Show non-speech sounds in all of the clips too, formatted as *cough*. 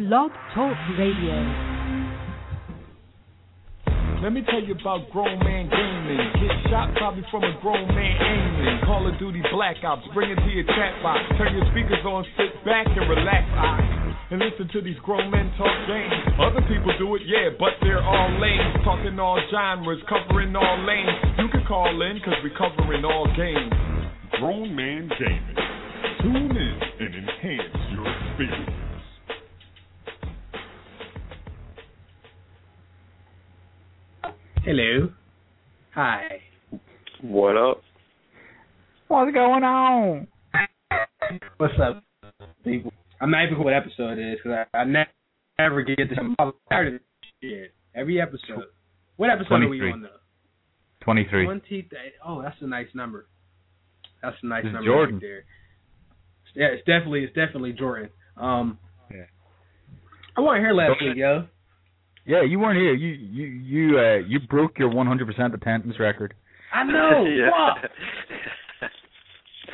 Blog Talk Radio. Let me tell you about grown man gaming. Get shot probably from a grown man aiming. Call of Duty Black Ops, bring it to your chat box. Turn your speakers on, sit back and relax. Eyes. And listen to these grown men talk games. Other people do it, yeah, but they're all lame. Talking all genres, covering all lanes. You can call in, cause we're covering all games. Grown man gaming. Tune in Hello. Hi. What up? What's going on? What's up, people? I'm not even sure what episode it is because I, I never, never get this. *laughs* I'm tired of this shit. Every episode. What episode are we on though? 23. Twenty. Oh, that's a nice number. That's a nice It's number Jordan. right there. Yeah, it's definitely it's definitely Jordan. Um, Yeah. I want to hear last Jordan. week, yo. Yeah, you weren't here. You you you uh you broke your 100% attendance record. I know. *laughs* yeah. Fuck.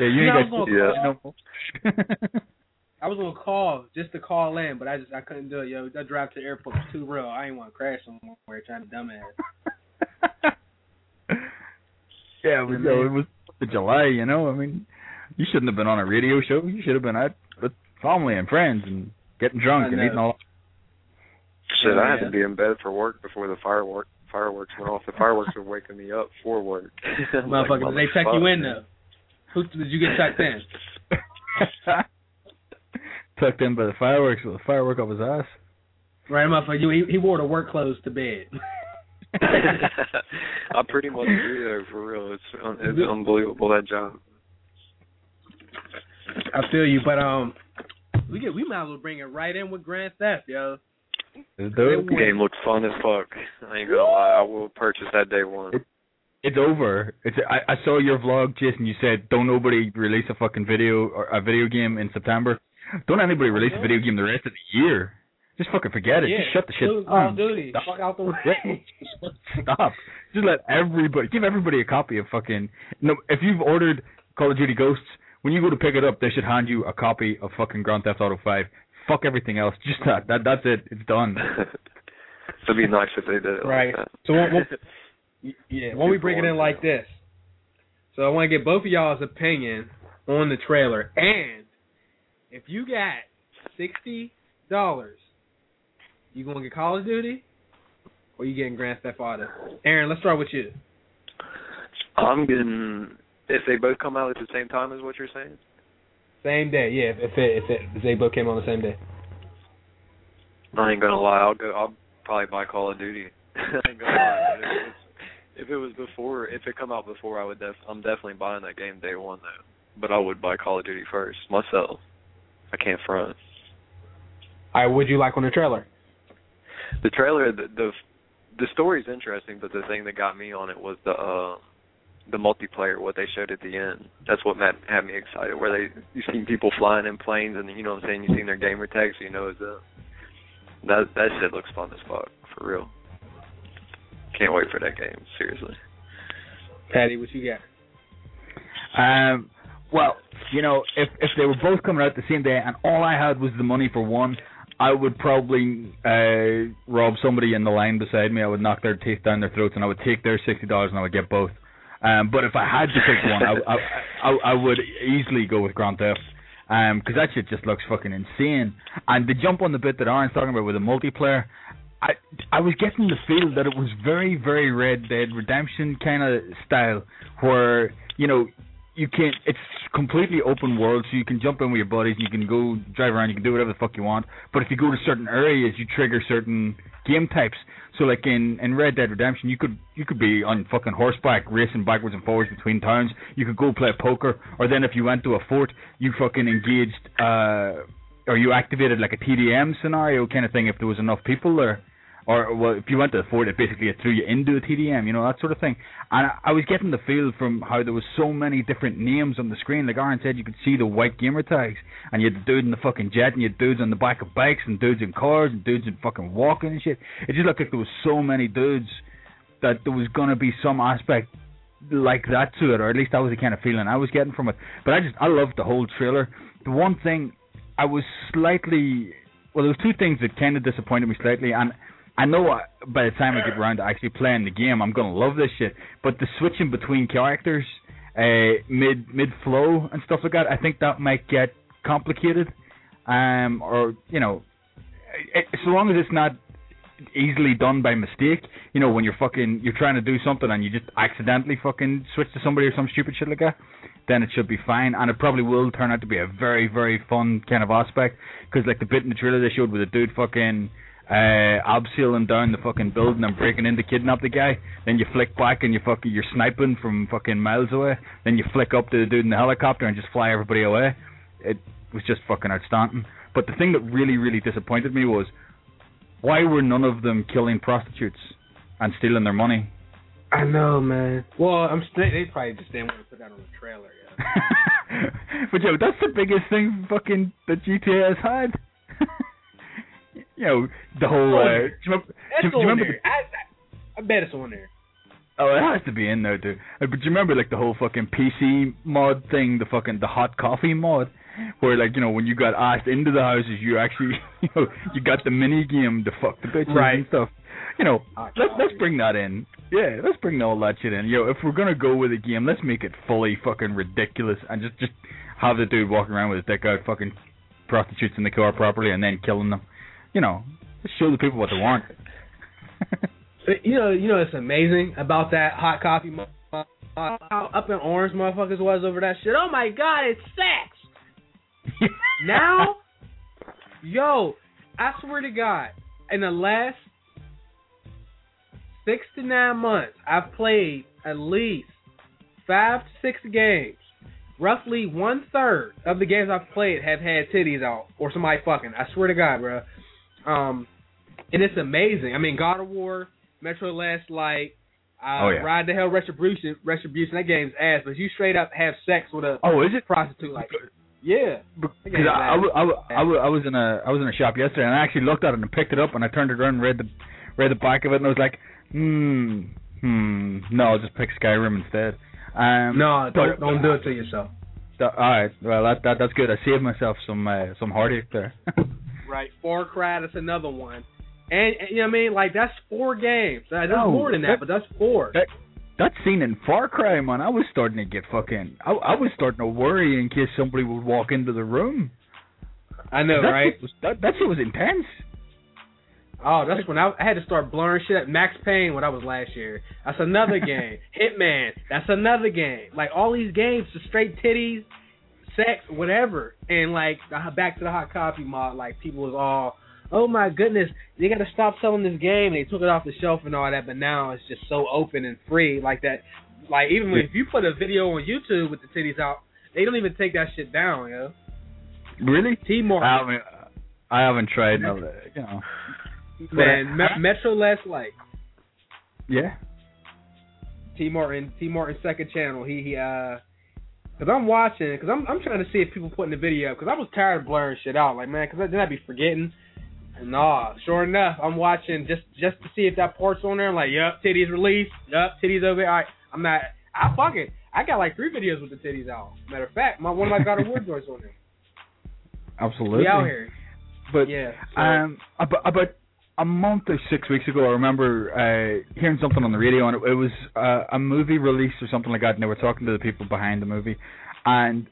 Yeah, you You ain't I was got Yeah. no. *laughs* I was gonna call just to call in, but I just I couldn't do it, yo. That drive to the airport was too real. I ain't want to crash somewhere trying to dumbass. *laughs* yeah, it was, Yeah, it was the July, you know. I mean, you shouldn't have been on a radio show. You should have been out with family and friends and getting drunk and eating all. Shit, I had Yeah. to be in bed for work before the firework fireworks went off. The *laughs* fireworks were waking me up for work. *laughs* I'm like, Motherfucker, did they check you in though? Who did you get checked in? *laughs* Tucked in by the fireworks with a firework up his ass. Right, motherfucker. You, he, he wore the work clothes to bed. I pretty much agree there for real. It's un- it's unbelievable that job. I feel you, but um, we get we might as well bring it right in with Grand Theft, yo. Dude, The game looks fun as fuck. I ain't gonna lie. I will purchase that day one. It's over. It's I, I saw your vlog, Jason. You said don't nobody release a fucking video or a video game in September. Don't anybody release a video game the rest of the year. Just fucking forget it. Yeah, Just shut the shit Call of down. Duty. Stop. Fuck out the way. Yeah. *laughs* *laughs* Stop. Just let everybody give everybody a copy of fucking. No, if you've ordered Call of Duty Ghosts, when you go to pick it up, they should hand you a copy of fucking Grand Theft Auto Five. Fuck everything else. Just that. That that's it. It's done. *laughs* It'd be nice if they did it Right. like that. So when, when, *laughs* yeah, when we bring it in like this, so I want to get both of y'all's opinion on the trailer, and if you got sixty dollars, you gonna get Call of Duty, or you getting Grand Theft Auto? Aaron, let's start with you. I'm getting if they both come out at the same time is what you're saying. Same day, yeah. If it, if it, if they both came on the same day. I ain't gonna lie. I'll go. I'll probably buy Call of Duty. *laughs* I ain't gonna lie. If it, was, if it was before, if it come out before, I would. Def, I'm definitely buying that game day one though. But I would buy Call of Duty first myself. I can't front. All right, what'd you like on the trailer? The trailer, the the, the story's interesting, but the thing that got me on it was the uh the multiplayer. What they showed at the end. That's what made, had me excited. Where they you seen people flying in planes, and you know what I'm saying. You seen their gamer tags, so you know it's a. That that shit looks fun as fuck for real. Can't wait for that game. Seriously. Patty, what you got? Um, well, you know, if if they were both coming out the same day and all I had was the money for one, I would probably uh rob somebody in the line beside me. I would knock their teeth down their throats and I would take their sixty dollars and I would get both. Um, but if I had to pick one, I, I, I, I would easily go with Grand Theft. Um 'cause that shit just looks fucking insane. And the jump on the bit that Aaron's talking about with the multiplayer, I I was getting the feel that it was very very Red Dead Redemption kind of style, where you know you can't. it's completely open world, so you can jump in with your buddies, and you can go drive around, you can do whatever the fuck you want. But if you go to certain areas, you trigger certain game types. So like in in Red Dead Redemption, you could you could be on fucking horseback racing backwards and forwards between towns. You could go play poker, or then if you went to a fort, you fucking engaged uh or you activated like a TDM scenario kind of thing if there was enough people there. Or well, if you went to fort, it basically it threw you into a TDM, you know that sort of thing. And I, I was getting the feel from how there was so many different names on the screen. Like Aaron said, you could see the white gamer tags, and you had the dude in the fucking jet, and you had dudes on the back of bikes, and dudes in cars, and dudes in fucking walking and shit. It just looked like there was so many dudes that there was gonna be some aspect like that to it, or at least that was the kind of feeling I was getting from it. But I just I loved the whole trailer. The one thing I was slightly well, there was two things that kind of disappointed me slightly, and I know uh, by the time I get around to actually playing the game, I'm gonna love this shit. But the switching between characters, uh, mid mid flow and stuff like that, I think that might get complicated. Um, or you know, it, so long as it's not easily done by mistake. You know, when you're fucking you're trying to do something and you just accidentally fucking switch to somebody or some stupid shit like that, then it should be fine. And it probably will turn out to be a very very fun kind of aspect because like the bit in the trailer they showed with the dude fucking uh abseiling down the fucking building and breaking in to kidnap the guy. Then you flick back and you fucking you're sniping from fucking miles away. Then you flick up to the dude in the helicopter and just fly everybody away. It was just fucking outstanding. But the thing that really really disappointed me was why were none of them killing prostitutes and stealing their money? I know, man. Well, I'm st- they probably just didn't want to put that on the trailer. Yeah. *laughs* but yo, that's the biggest thing fucking that GTA has had. *laughs* you know, the whole. Uh, do you, remember, do, do you remember there. The, I, I, bet it's on there. Oh, it has to be in there, dude. But do you remember like the whole fucking PC mod thing, the fucking the hot coffee mod, where like you know when you got asked into the houses, you actually *laughs* you know you got the mini game to fuck the bitches right. and stuff. You know, let's let's bring that in. Yeah, let's bring all that shit in. Yo, if we're gonna go with a game, let's make it fully fucking ridiculous and just just have the dude walking around with his dick out, fucking prostitutes in the car properly, and then killing them. You know, show the people what they want. *laughs* you know, you know, it's amazing about that hot coffee. How up in orange motherfuckers was over that shit. Oh my god, it's sex. *laughs* now, yo, I swear to God, in the last six to nine months, I've played at least five to six games. Roughly one third of the games I've played have had titties out or somebody fucking. I swear to God, bro. Um, and it's amazing. I mean, God of War, Metro Last Light, uh, oh, yeah. Ride to Hell Retribution, Retribution. That game's ass, but you straight up have sex with a oh, is it prostitute like yeah. Because I, I, I, I, I was in a I was in a shop yesterday and I actually looked at it and picked it up and I turned it around and read the read the back of it and I was like, hmm, hmm, no, I'll just pick Skyrim instead. Um, no, don't, don't do it to yourself. all right, well that, that that's good. I saved myself some uh, some heartache there. *laughs* right, Far Cry, that's another one. And, and, you know what I mean? Like that's four games. That's no, more than that, that, but that's four. That, that scene in Far Cry, man, I was starting to get fucking. I, I was starting to worry in case somebody would walk into the room. I know, that right? Was, that that shit was intense. Oh, that's when I, I had to start blurring shit. Max Payne, when I was last year. That's another *laughs* game. Hitman, that's another game. Like all these games, just straight titties, sex, whatever. And like back to the hot coffee mod, like people was all oh my goodness, they got to stop selling this game. They took it off the shelf and all that, but now it's just so open and free like that. Like even if you put a video on YouTube with the titties out, they don't even take that shit down, yo. Really? T-Mart. I haven't, I haven't tried no, you know. Man, Me- Metro Last Light. Yeah. T Martin, T Martin second channel. He he uh, cause I'm watching, cause I'm I'm trying to see if people putting the video, cause I was tired of blurring shit out, like man, cause then I'd be forgetting. And Nah, sure enough, I'm watching just just to see if that part's on there. I'm like, yup, titties released. Yup, titties over there. All right, I'm not. I fuck it. I got like three videos with the titties out. Matter of fact, my one of my God of War joints on there. Absolutely. We out here. But yeah, so. um, about about a month or six weeks ago, I remember uh, hearing something on the radio, and it, it was uh, a movie release or something like that, and they were talking to the people behind the movie, and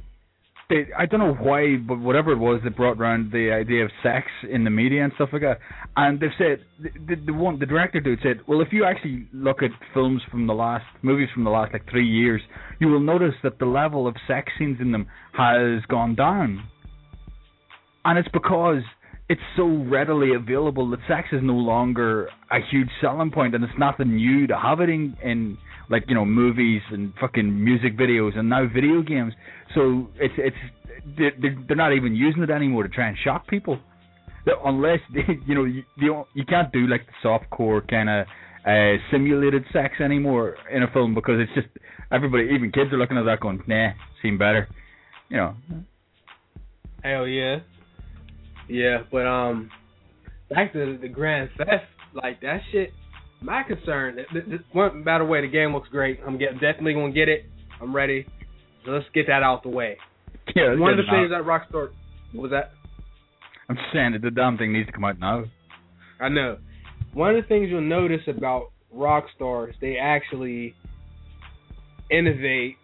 they, I don't know why, but whatever it was, they brought around the idea of sex in the media and stuff like that. And they've said the, the, the one, the director dude said, well, if you actually look at films from the last movies from the last like three years, you will notice that the level of sex scenes in them has gone down. And it's because it's so readily available that sex is no longer a huge selling point, and it's nothing new to have it in, in like you know movies and fucking music videos and now video games. So it's it's they're, they're not even using it anymore to try and shock people, unless they, *laughs* you know you you, you can't do like the soft core kind of uh, simulated sex anymore in a film because it's just everybody, even kids, are looking at that going, nah, seen better, you know. Hell yeah. Yeah, but um, back to the Grand Theft, like that shit. My concern, one by the way, the game looks great. I'm get, definitely gonna get it. I'm ready. So let's get that out the way. Yeah, one of the things that Rockstar what was that. I'm just saying that the dumb thing needs to come out now. I know. One of the things you'll notice about Rockstar is they actually innovate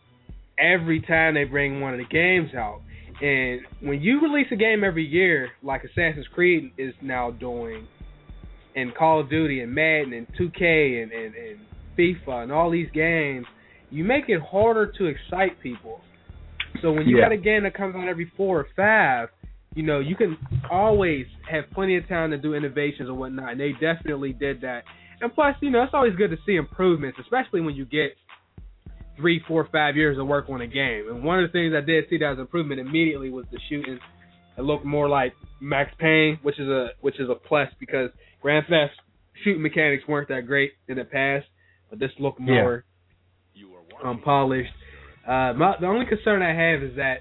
every time they bring one of the games out. And when you release a game every year, like Assassin's Creed is now doing, and Call of Duty and Madden and 2K and, and, and FIFA and all these games, you make it harder to excite people. So when you Yeah. got a game that comes out every four or five, you know, you can always have plenty of time to do innovations and whatnot. And they definitely did that. And plus, you know, it's always good to see improvements, especially when you get three, four, five years of work on a game. And one of the things I did see that was improvement immediately was the shooting. It looked more like Max Payne, which is a which is a plus because Grand Theft shooting mechanics weren't that great in the past, but this looked more um, polished. Uh, my, the only concern I have is that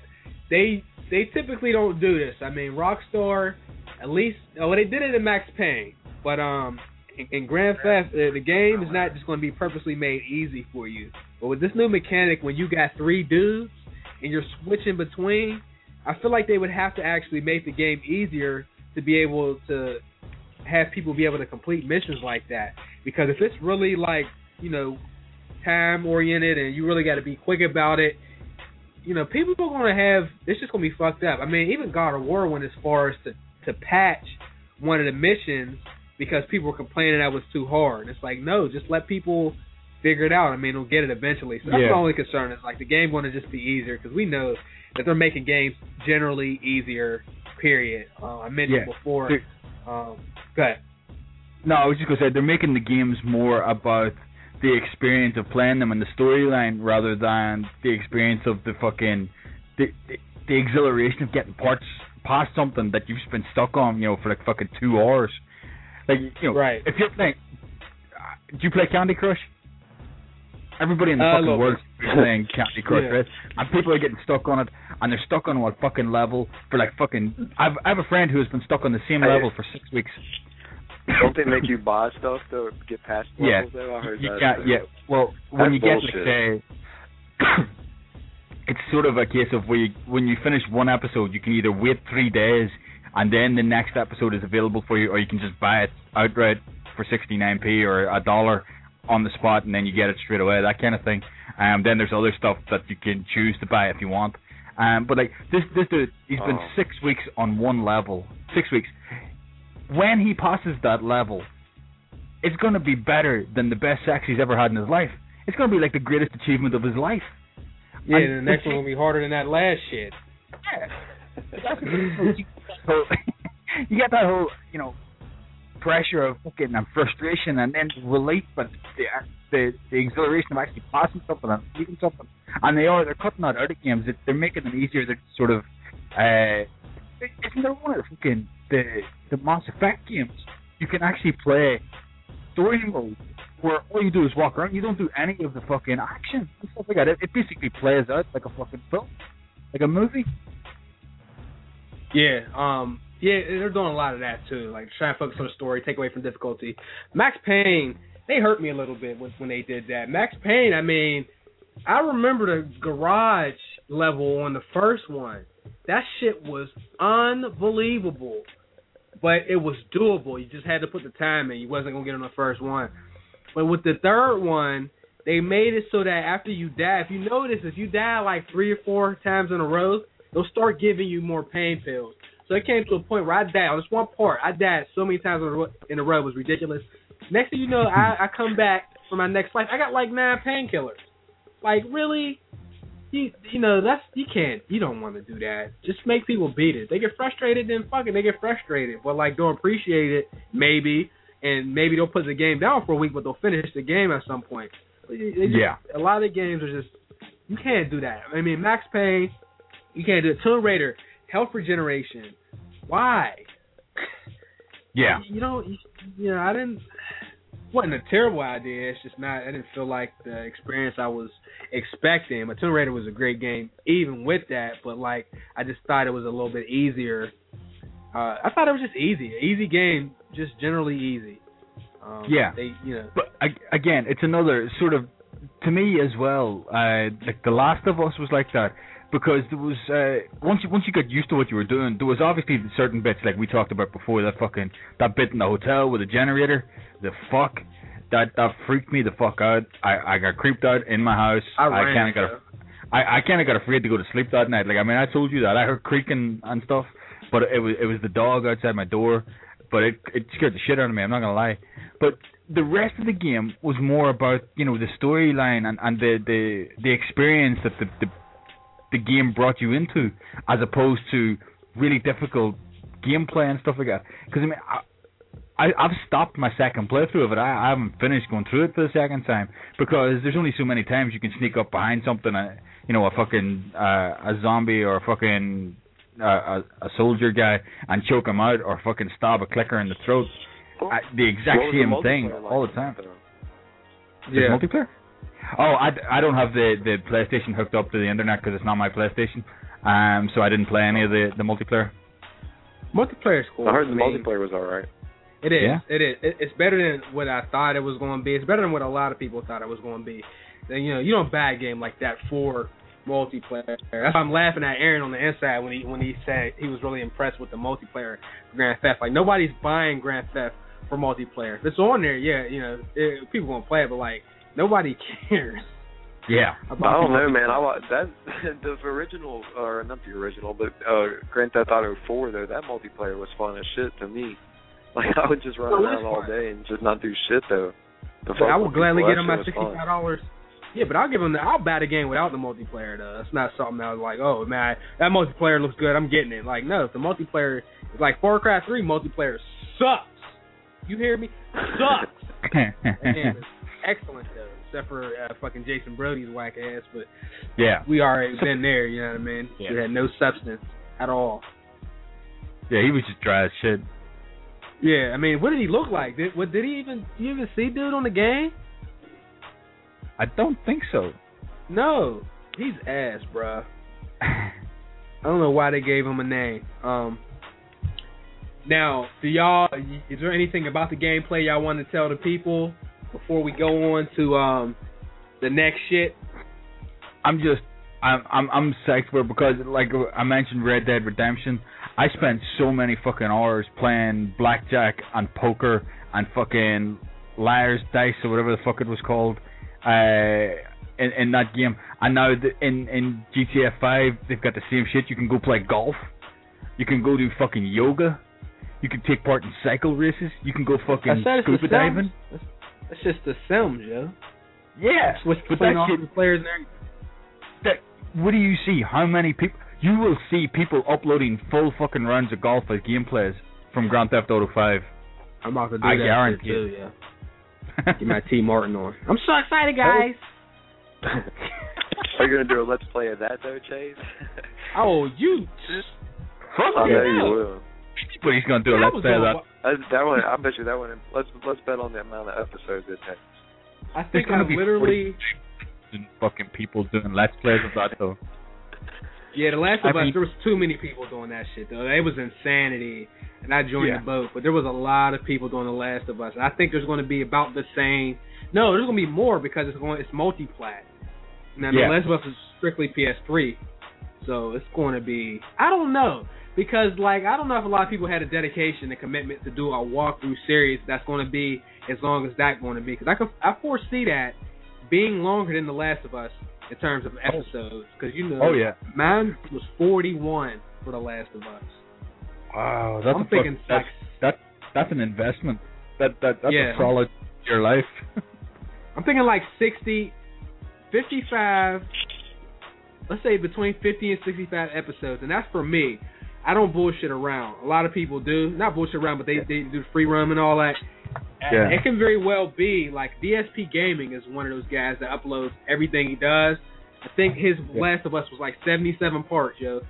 they they typically don't do this. I mean, Rockstar, at least, oh, they did it in Max Payne, but um, in, in Grand Theft, uh, the game is not just going to be purposely made easy for you. But with this new mechanic, when you got three dudes and you're switching between, I feel like they would have to actually make the game easier to be able to have people be able to complete missions like that. Because if it's really like, you know, time oriented and you really got to be quick about it, you know, people are going to have it's just going to be fucked up. I mean, even God of War went as far as to to patch one of the missions because people were complaining that was too hard. And it's like, no, just let people figure it out. I mean, they'll get it eventually. So that's Yeah. my only concern is like the game going to just be easier because we know that they're making games generally easier. Period. Uh, I mentioned Yeah. before. Um, go ahead. No, I was just gonna say they're making the games more about the experience of playing them and the storyline rather than the experience of the fucking the the, the exhilaration of getting parts past something that you've been stuck on, you know, for like fucking two hours. Like you know, Right. if you're playing, do you play Candy Crush? Everybody in the Uh, fucking world is playing Candy *laughs* Crush, Yeah. right? And people are getting stuck on it, and they're stuck on one fucking level for like fucking. I've I have a friend who has been stuck on the same Hey. level for six weeks. Don't they make you *laughs* buy stuff to get past Yeah. levels? Though I heard You that. can't, yeah. Well, when That's you get bullshit. like say, *coughs* it's sort of a case of where you, when you finish one episode, you can either wait three days and then the next episode is available for you, or you can just buy it outright for 69p or a dollar on the spot, and then you get it straight away. That kind of thing. Um, then there's other stuff that you can choose to buy if you want. Um, but like this, this dude, he's been Oh. six weeks on one level. Six weeks. When he passes that level, it's going to be better than the best sex he's ever had in his life. It's going to be like the greatest achievement of his life. Yeah, And the next one will be harder than that last shit. so *laughs* you get that whole, you know, pressure of fucking and frustration, and then relief, but the the, the exhilaration of actually passing something and achieving something. And they are they're cutting out of games. They're making them easier. They're sort of, uh, isn't there one of the fucking the the Mass Effect games? You can actually play story mode where all you do is walk around. You don't do any of the fucking action and stuff like that. It, it basically plays out like a fucking film, like a movie. Yeah, um, yeah, they're doing a lot of that too. Like trying to focus on the story, take away from difficulty. Max Payne, they hurt me a little bit when when they did that. Max Payne, I mean, I remember the garage level on the first one. That shit was unbelievable, but it was doable. You just had to put the time in. You wasn't gonna get on the first one. But with the third one, they made it so that after you die, if you notice, if you die like three or four times in a row, they'll start giving you more pain pills. So it came to a point where I died on this one part. I died so many times in a row, in a row it was ridiculous. Next thing you know, I, I come back for my next life. I got like nine painkillers. Like really, you you know that's you can't you don't want to do that. Just make people beat it. They get frustrated, then fucking they get frustrated. But like don't appreciate it maybe, and maybe they'll put the game down for a week, but they'll finish the game at some point. Just- Yeah. a lot of the games are just you can't do that. I mean Max Payne, you can't do it. Tomb Raider, health regeneration. Why? Yeah. You know, you, know, I didn't. wasn't a terrible idea. It's just not. I didn't feel like the experience I was expecting. But Tomb Raider was a great game, even with that. But like, I just thought it was a little bit easier. Uh, I thought it was just easy, easy game, just generally easy. Um, Yeah. They, you know. But again, it's another sort of to me as well. Uh, like The Last of Us was like that. Because there was uh, once you once you got used to what you were doing, there was obviously certain bits like we talked about before that fucking that bit in the hotel with the generator. The fuck that that freaked me the fuck out. I I got creeped out in my house. I, I kind of got a, I I kind of got afraid to go to sleep that night. Like I mean I told you that I heard creaking and stuff, but it was it was the dog outside my door. But it it scared the shit out of me. I'm not gonna lie. But the rest of the game was more about you know the storyline and and the the the experience that the the the game brought you into, as opposed to really difficult gameplay and stuff like that. Because I mean, I, I I've stopped my second playthrough of it. I, I haven't finished going through it for the second time because there's only so many times you can sneak up behind something, uh, you know, a fucking uh, a zombie or a fucking uh, a, a soldier guy and choke him out or fucking stab a clicker in the throat. I, the exact same the thing like all the time. that. There's Yeah. multiplayer? Oh, I, I don't have the, the PlayStation hooked up to the internet because it's not my PlayStation. Um, so I didn't play any of the, the multiplayer. Multiplayer's cool. I heard the I mean, multiplayer was alright. It is. Yeah. It is. It, it's better than what I thought it was going to be. It's better than what a lot of people thought it was going to be. Then you know, you don't buy a game like that for multiplayer. That's why I'm laughing at Aaron on the inside when he when he said he was really impressed with the multiplayer Grand Theft. Like nobody's buying Grand Theft for multiplayer. If it's on there, yeah, you know, it, people gonna play it, but like nobody cares. Yeah. About I don't know, man. I wa- that *laughs* the original, or not the original, but uh Grand Theft Auto 4 though. That multiplayer was fun as shit to me. *laughs* Like I would just run Well, around all day and just not do shit though. The But I would gladly get that him my shit sixty was fun. five dollars. Yeah, but I'll give them. the I'll bat a game without the multiplayer though. That's not something I was like, oh man, that multiplayer looks good, I'm getting it. Like, no, if the multiplayer is like Far Cry three multiplayer sucks. You hear me? Sucks. *laughs* That game is excellent though, except for uh, fucking Jason Brody's whack ass, but yeah. we already been there, you know what I mean? Yeah. We had no substance at all. Yeah, he was just dry as shit. Yeah, I mean, what did he look like? Did what did he even you even see dude on the game? I don't think so. No. He's ass, bruh. *laughs* I don't know why they gave him a name. Um. Now, do y'all? Is there anything about the gameplay y'all want to tell the people before we go on to um the next shit? I'm just I'm I'm I'm psyched for it because like I mentioned Red Dead Redemption. I spent so many fucking hours playing blackjack and poker and fucking liar's dice or whatever the fuck it was called uh in in that game. And now the, in in GTA 5 they've got the same shit. You can go play golf. You can go do fucking yoga. You can take part in cycle races. You can go fucking I said it's scuba the diving. That's, that's just the Sims, yo. Yeah, Switch but between that all shit the players and everything. that what do you see? How many people? You will see people uploading full fucking rounds of golf as gameplays from Grand Theft Auto 5. I'm about to do I that guarantee shit too, yeah. *laughs* Get my T Martin on. I'm so excited, oh. guys. Are you gonna do a let's play of that though, Chase? Oh, you. Fuck I know yeah. you will. *laughs* But he's gonna do a That let's was play of doing that. That's, that one, I bet you that one. Let's let's bet on the amount of episodes it takes. I think I gonna be literally. Fucking people doing let's plays of that though. Yeah, the Last I of Us. mean- there was too many people doing that shit though. It was insanity, and I joined Yeah. the boat. But there was a lot of people doing the Last of Us. And I think there's going to be about the same. No, there's going to be more because it's going. It's multi-plat. Now Yeah. the Last of Us is strictly PS3, so it's going to be. I don't know because like I don't know if a lot of people had a dedication and commitment to do a walkthrough series that's going to be as long as that going to be because I could I foresee that being longer than the Last of Us in terms of episodes because you know Oh yeah. Mine was 41 for The Last of Us. Wow, that's I'm a fuck- thinking that's like that's an investment. That that that's Yeah. a solid your life. *laughs* I'm thinking like 60, 55. Let's say between 50 and 65 episodes, and that's for me. I don't bullshit around. A lot of people do, not bullshit around, but they they do free roam and all that. Yeah. It can very well be like DSP Gaming is one of those guys that uploads everything he does. I think his Yeah. Last of Us was like 77 parts, yo.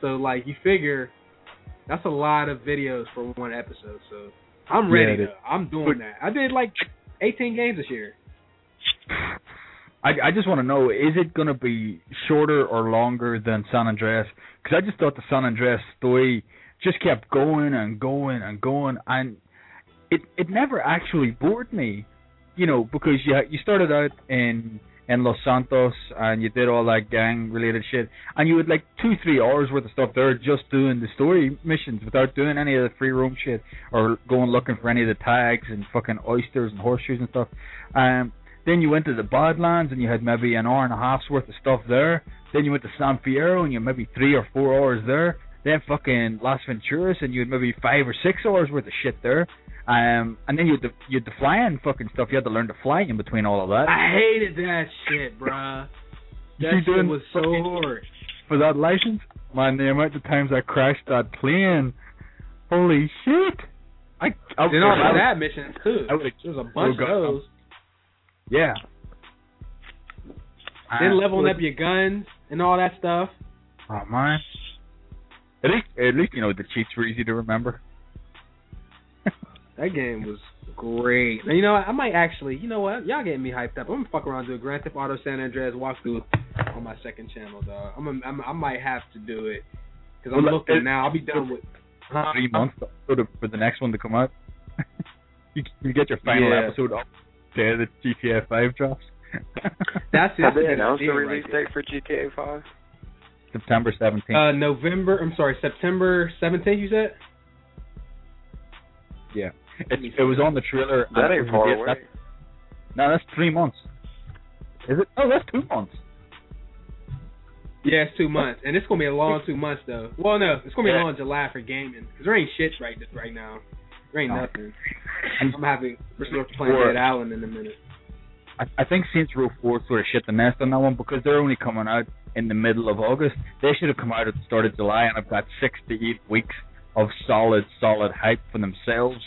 So like you figure that's a lot of videos for one episode. So I'm ready. though. I'm doing that. I did like 18 games this year. I I just want to know is it going to be shorter or longer than San Andreas? Because I just thought the San Andreas story just kept going and going and going, and it it never actually bored me, you know, because you you started out in in Los Santos, and you did all that gang related shit, and you had like two, three hours worth of stuff there just doing the story missions without doing any of the free roam shit or going looking for any of the tags and fucking oysters and horseshoes and stuff. Um, then you went to the Badlands and you had maybe an hour and a half's worth of stuff there. Then you went to San Fierro and you had maybe three or four hours there. Then fucking Las Venturas and you had maybe five or six hours worth of shit there. Um, and then you had the you had the flying fucking stuff. You had to learn to fly in between all of that. I hated that shit, bruh. That shit doing was so hard. For that license, man, the amount of times I crashed that plane, holy shit! I, I Then all I- the side missions too. I There was a bunch Oh, of God. those. Yeah. Then Uh, leveling up your guns and all that stuff. Oh man. At least, at least you know the cheats were easy to remember. That game was great. You know? I might actually, you know what? Y'all getting me hyped up. I'm gonna fuck around and do a Grand Theft Auto San Andreas walkthrough on my second channel, dog. I'm, a, I'm I might have to do it because I'm Well, looking it- now. I'll be done with. Three months for the for the next one to come out. *laughs* you you get your final Yeah. episode up day the GTA Five drops. *laughs* That's, Have that's a they announced the idea right release there. date for GTA 5? September seventeenth. Uh, November. I'm sorry, September 17th. You said. yeah, it, it was on the trailer. That and ain't it far away. that- No, that's three months. Is it? Oh, that's two months. Yeah, it's two months, and it's gonna be a long two months though. Well, no, it's gonna be a Yeah. long July for gaming because there ain't shit right right now. There ain't nothing. I'm having we're supposed to play Dead Island in a minute. I, I think Saints Row 4 sort of shit the nest on that one because they're only coming out in the middle of August. They should have come out at the start of July and I've got six to eight weeks of solid, solid hype for themselves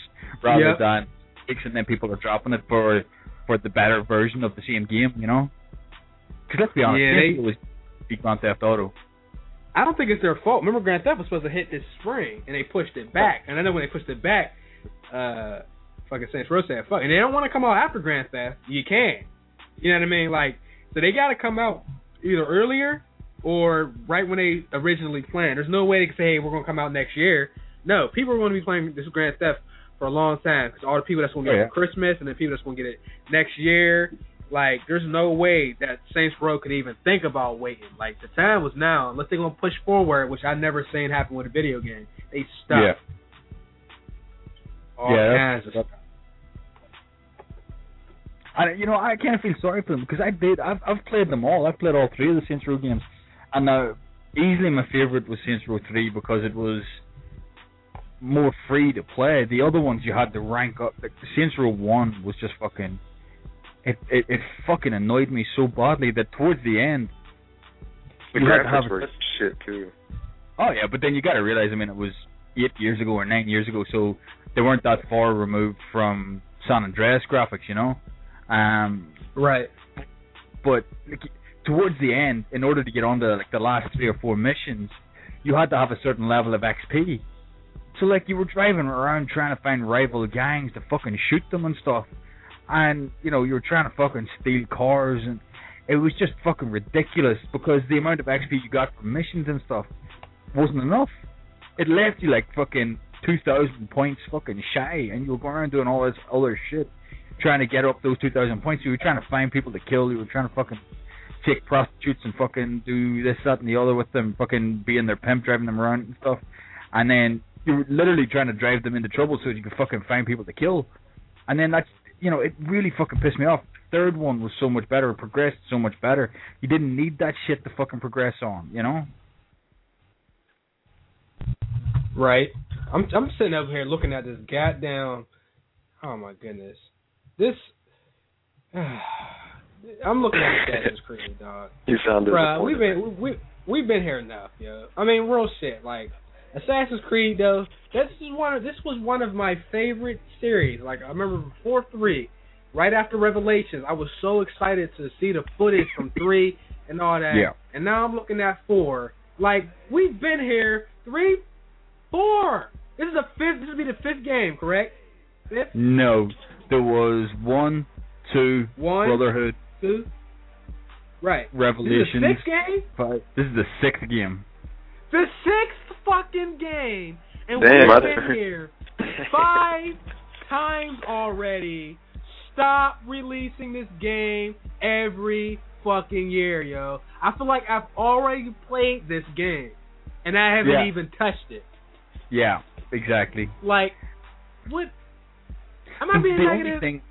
rather Yep. than weeks and then people are dropping it for for the better version of the same game, you know? Because let's be honest, Yeah, they- was beat Grand Theft Auto. I don't think it's their fault. Remember, Grand Theft was supposed to hit this spring, and they pushed it back. And I know when they pushed it back, uh, fucking Saints Row said, "Fuck," and they don't want to come out after Grand Theft. You can, you know what I mean? Like, so they got to come out either earlier or right when they originally planned. There's no way they can say, "Hey, we're gonna come out next year." No, people are going to be playing this Grand Theft for a long time because all the people that's going to get Oh, it for Christmas and the people that's going to get it next year. Like, there's no way that Saints Row could even think about waiting. Like, the time was now. Unless they're gonna push forward, which I've never seen happen with a video game. They stop. Yeah. All Yeah, kinds of stuff. I, you know, I kind of feel sorry for them because I did. I've I've played them all. I've played all three of the Saints Row games, and now easily my favorite was Saints Row Three because it was more free to play. The other ones you had to rank up. Like Saints Row One was just fucking. It it, it fucking annoyed me so badly that towards the end. The you had to have were shit too. Oh yeah, but then you got to realize. I mean, it was eight years ago or nine years ago, so they weren't that far removed from San Andreas graphics, you know. Um, Right. but like, towards the end, in order to get on to like the last three or four missions, you had to have a certain level of XP. So like you were driving around trying to find rival gangs to fucking shoot them and stuff, and you know you were trying to fucking steal cars and it was just fucking ridiculous because the amount of XP you got from missions and stuff wasn't enough. It left you like fucking two thousand points fucking shy, and you were going around doing all this other shit, trying to get up those two thousand points. You were trying to find people to kill. You were trying to fucking take prostitutes and fucking do this, that, and the other with them, fucking being their pimp, driving them around and stuff. And then you were literally trying to drive them into trouble so that you could fucking find people to kill. And then that's you know, it really fucking pissed me off. Third one was so much better, it progressed so much better. You didn't need that shit to fucking progress on, you know? Right. I'm I'm sitting over here looking at this goddamn. Oh my goodness. This. *sighs* I'm looking at Assassin's Creed, dog. You sound Bruh, we've been we, we we've been here enough, yo. I mean, real shit. Like Assassin's Creed, though. This is one. Of, this was one of my favorite series. Like I remember before three, right after Revelations, I was so excited to see the footage from three and all that. Yeah. And now I'm looking at four. Like we've been here three, four. This is the fifth. This will be the fifth game, correct? Fifth, No. There was one, two, one, Brotherhood, two. Right. This is Revelation, the sixth game. five. This is the sixth game. The sixth fucking game, and Damn, we've mother. been here *laughs* five times already. Stop releasing this game every fucking year, yo. I feel like I've already played this game, and I haven't Yeah. even touched it. Yeah, exactly. Like, what? Am I being the negative? only thing,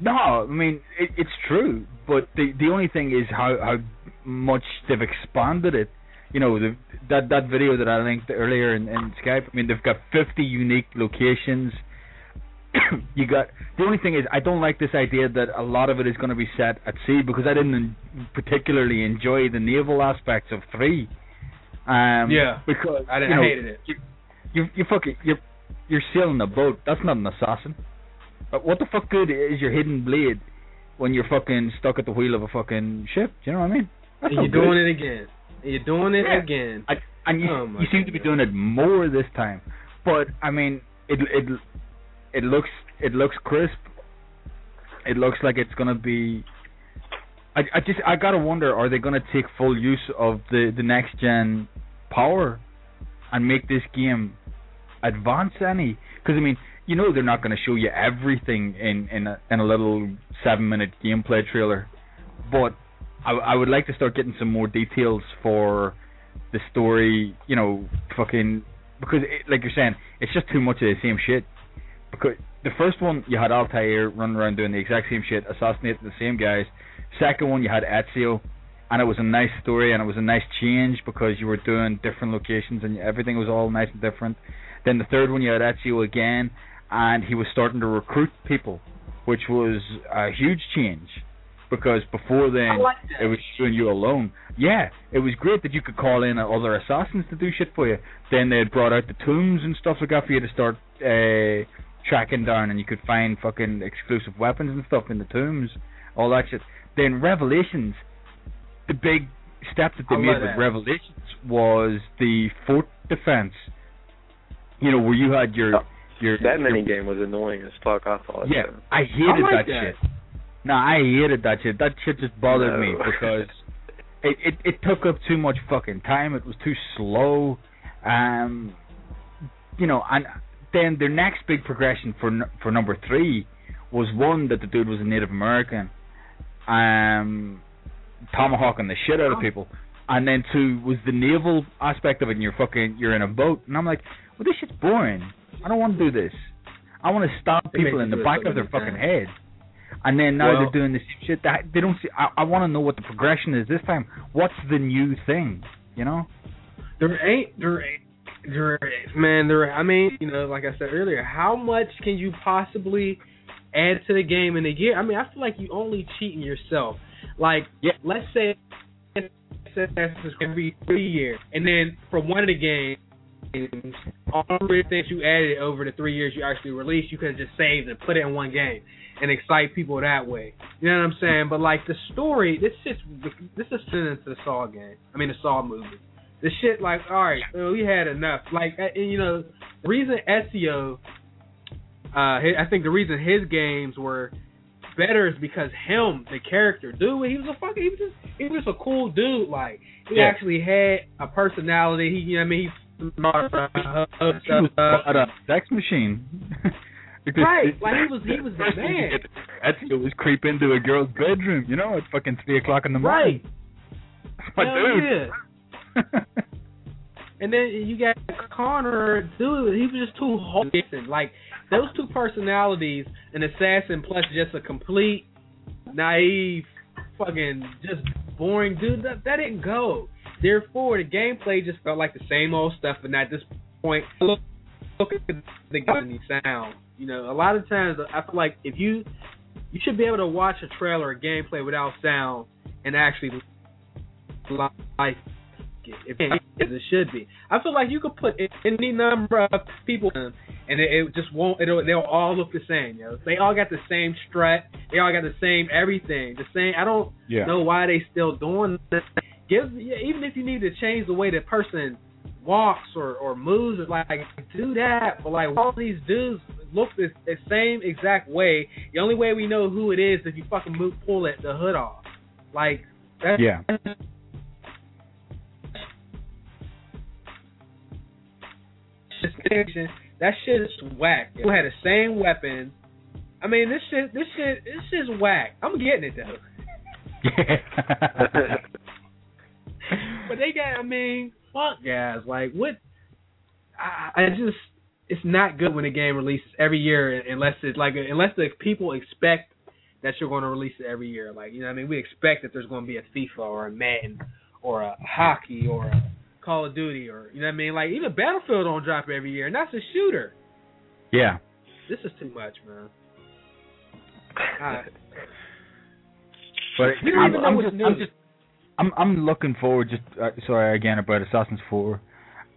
no, I mean it, it's true, but the the only thing is how how much they've expanded it. You know, the, that that video that I linked earlier in, in Skype. I mean, they've got 50 unique locations. *coughs* you got the only thing is I don't like this idea that a lot of it is going to be set at sea because I didn't particularly enjoy the naval aspects of three. Um, Yeah. because I, didn't, you know, I hated it. you you you fucking you're you're sailing a boat. That's not an assassin. But what the fuck good is your hidden blade when you're fucking stuck at the wheel of a fucking ship? Do you know what I mean? That's And you're good. doing it again. And you're doing it Yeah. again. I, and you Oh you seem to be doing it more this time. But I mean, it it it looks it looks crisp. It looks like it's gonna be. I I just I gotta wonder, are they gonna take full use of the the next gen power and make this game advance any? Because I mean, you know they're not gonna show you everything in in a, in a little seven minute gameplay trailer, but I I would like to start getting some more details for the story, you know, fucking because it, like you're saying, it's just too much of the same shit. The first one you had Altair running around doing the exact same shit, assassinating the same guys. Second one you had Ezio, and it was a nice story and it was a nice change because you were doing different locations and everything was all nice and different. Then the third one you had Ezio again, and he was starting to recruit people, which was a huge change because before then I like that. it was doing you alone. Yeah, it was great that you could call in other assassins to do shit for you. Then they had brought out the tombs and stuff like that for you to start uh, tracking down, and you could find fucking exclusive weapons and stuff in the tombs, all that shit. Then Revelations, the big step that they I made with that. Revelations was the fort defense. You know where you had your your That your mini game was annoying as fuck. I thought. yeah, so. I hated I like that, that. shit. No, I hated that shit. That shit just bothered me *laughs* because it, it it took up too much fucking time. It was too slow. Um, you know, and then their next big progression for for number three was one that the dude was a Native American, um, tomahawking the shit out of people, and then two was the naval aspect of it. And you're fucking you're in a boat, and I'm like, well, this shit's boring. I don't want to do this. I want to stab people in the back of their fucking head. And then now Well- they're doing this shit that they don't see. I, I want to know what the progression is this time. What's the new thing? You know? There ain't there ain't there man there I mean you know like I said earlier how much can you possibly add to the game in a year? I mean I feel like you only cheating yourself. Like Yeah. let's say Assassin's every three years and then for one of the games all the things you added over the three years you actually released you could have just saved and put it in one game and excite people that way. You know what I'm saying? But like the story this shit's this is similar to the Saw game. I mean the Saw movie the shit like all right we had enough like uh, and, you know reason Ezio uh I think the reason his games were better is because him the character dude he was a fucking he was just he was a cool dude like he Yeah. actually had a personality he you know what I mean he He was but a sex machine. *laughs* Because Right, like, he was- he was the *laughs* man. Ezio was creep into a girl's bedroom, you know, at fucking three o'clock in the morning. *laughs* right My Hell dude. yeah. *laughs* And then you got Connor, dude. He was just too wholesome. Like those two personalities, an assassin plus just a complete naive, fucking just boring dude. That that didn't go. Therefore, the gameplay just felt like the same old stuff. And at this point, look, look at the game sound. You know, a lot of times I feel like if you you should be able to watch a trailer or gameplay without sound and actually like it, if as it should be. I feel like you could put any number of people in, and it, it just won't. It'll, they'll all look the same. You know, they all got the same strut. They all got the same everything. The same. I don't Yeah. know why they still doing this. Give yeah, even if you need to change the way the person walks or or moves, or like do that. But like all these dudes look the, the same exact way. The only way we know who it is is if you fucking move, pull it the hood off. Like that's Yeah. Distinction. That shit is whack. Who had the same weapon? I mean, this shit, this shit, this shit's whack. I'm getting it though. Yeah. *laughs* but they got, I mean, fuck guys. Like what? I, I just, it's not good when a game releases every year unless it's like unless the people expect that you're going to release it every year. Like you know, what I mean, we expect that there's going to be a FIFA or a Madden or a hockey or a Call of Duty or you know what I mean. Like even Battlefield don't drop every year, and that's a shooter. Yeah. This is too much, man. But We don't I'm, even know I'm what's just, new. I'm just, I'm, I'm looking forward. Just uh, sorry again about Assassin's Four.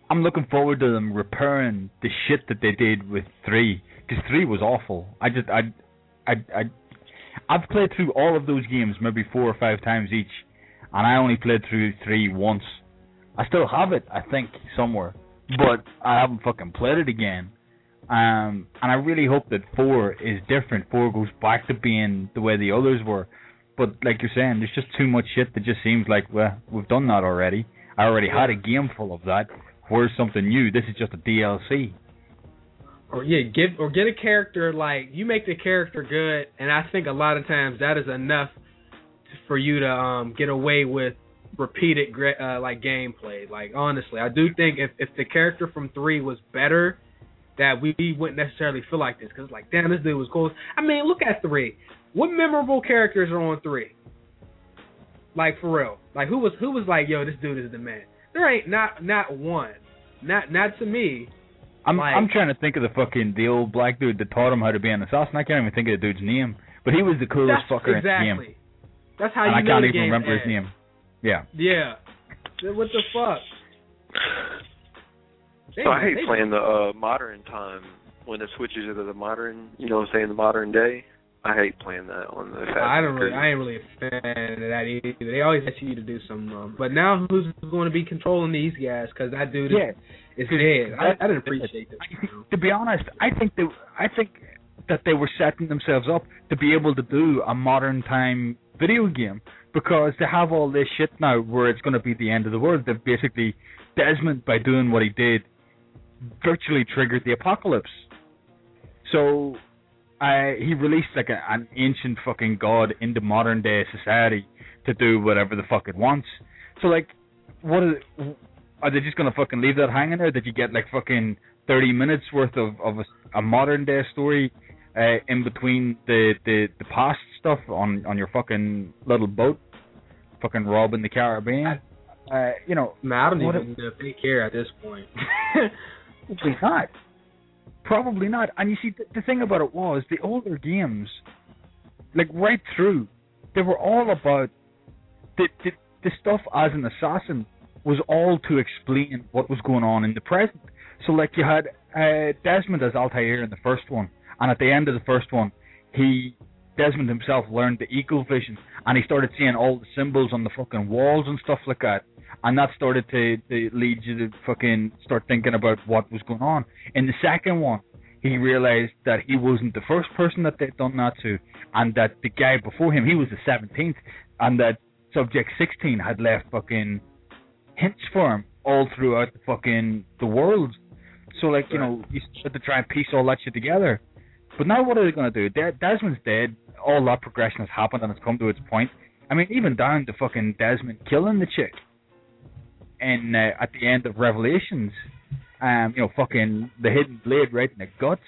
I'm looking forward to them repairing the shit that they did with three, because three was awful. I just, I, I, I, I've played through all of those games maybe four or five times each, and I only played through three once. I still have it, I think, somewhere, but I haven't fucking played it again. Um, and I really hope that four is different. Four goes back to being the way the others were. But like you're saying, there's just too much shit that just seems like, well, we've done that already. I already had a game full of that. Where's something new? This is just a DLC. or yeah, get or get a character like you make the character good, and I think a lot of times that is enough for you to um get away with repeated uh, like gameplay. Like honestly, I do think if if the character from three was better, that we wouldn't necessarily feel like this because like damn, this dude was cool. I mean, look at three. What memorable characters are on three? Like for real, like who was who was like, yo, this dude is the man. There ain't not not one, not not to me. I'm Like- I'm trying to think of the fucking the old black dude that taught him how to be an assassin. I can't even think of the dude's name, but he was the coolest fucker in the game, exactly. That's how and you I can't the even remember his name. Yeah. Yeah. What the fuck? They- So I hate playing the uh modern time when it switches into the modern. You know, what I'm saying the modern day. I hate playing that on the. I don't really. I ain't really a fan of that either. They always ask you to do some. wrong. But now who's going to be controlling these guys? Because that dude is, Yeah. is dead. I, I didn't appreciate *laughs* this. to be honest, I think they, I think that they were setting themselves up to be able to do a modern time video game because they have all this shit now where it's going to be the end of the world. They've basically Desmond by doing what he did virtually triggered the apocalypse. So uh, he released like a, an ancient fucking god into modern day society to do whatever the fuck it wants. So like, what are, they just gonna fucking leave that hanging there? That you get like fucking thirty minutes worth of of a, a modern day story uh, in between the, the the past stuff on on your fucking little boat, fucking robbing the Caribbean. Uh, you know, Man, I don't even know if they care at this point. *laughs* Probably not. Probably not. And you see, th- the thing about it was the older games, like right through, they were all about the the, the stuff as an assassin was all to explain what was going on in the present. So like you had uh, Desmond as Altair in the first one, and at the end of the first one, he Desmond himself learned the eagle vision, and he started seeing all the symbols on the fucking walls and stuff like that and that started to, to lead you to fucking start thinking about what was going on. In the second one, he realized that he wasn't the first person that they'd done that to, and that the guy before him, he was the seventeenth, and that Subject Sixteen had left fucking hints for him all throughout the fucking the world. So like you know, you had to try and piece all that shit together. But now what are they going to do? De- Desmond's dead. All that progression has happened and it's come to its point. I mean, even down to fucking Desmond killing the chick and uh, at the end of Revelations, um, you know, fucking the hidden blade right in the guts.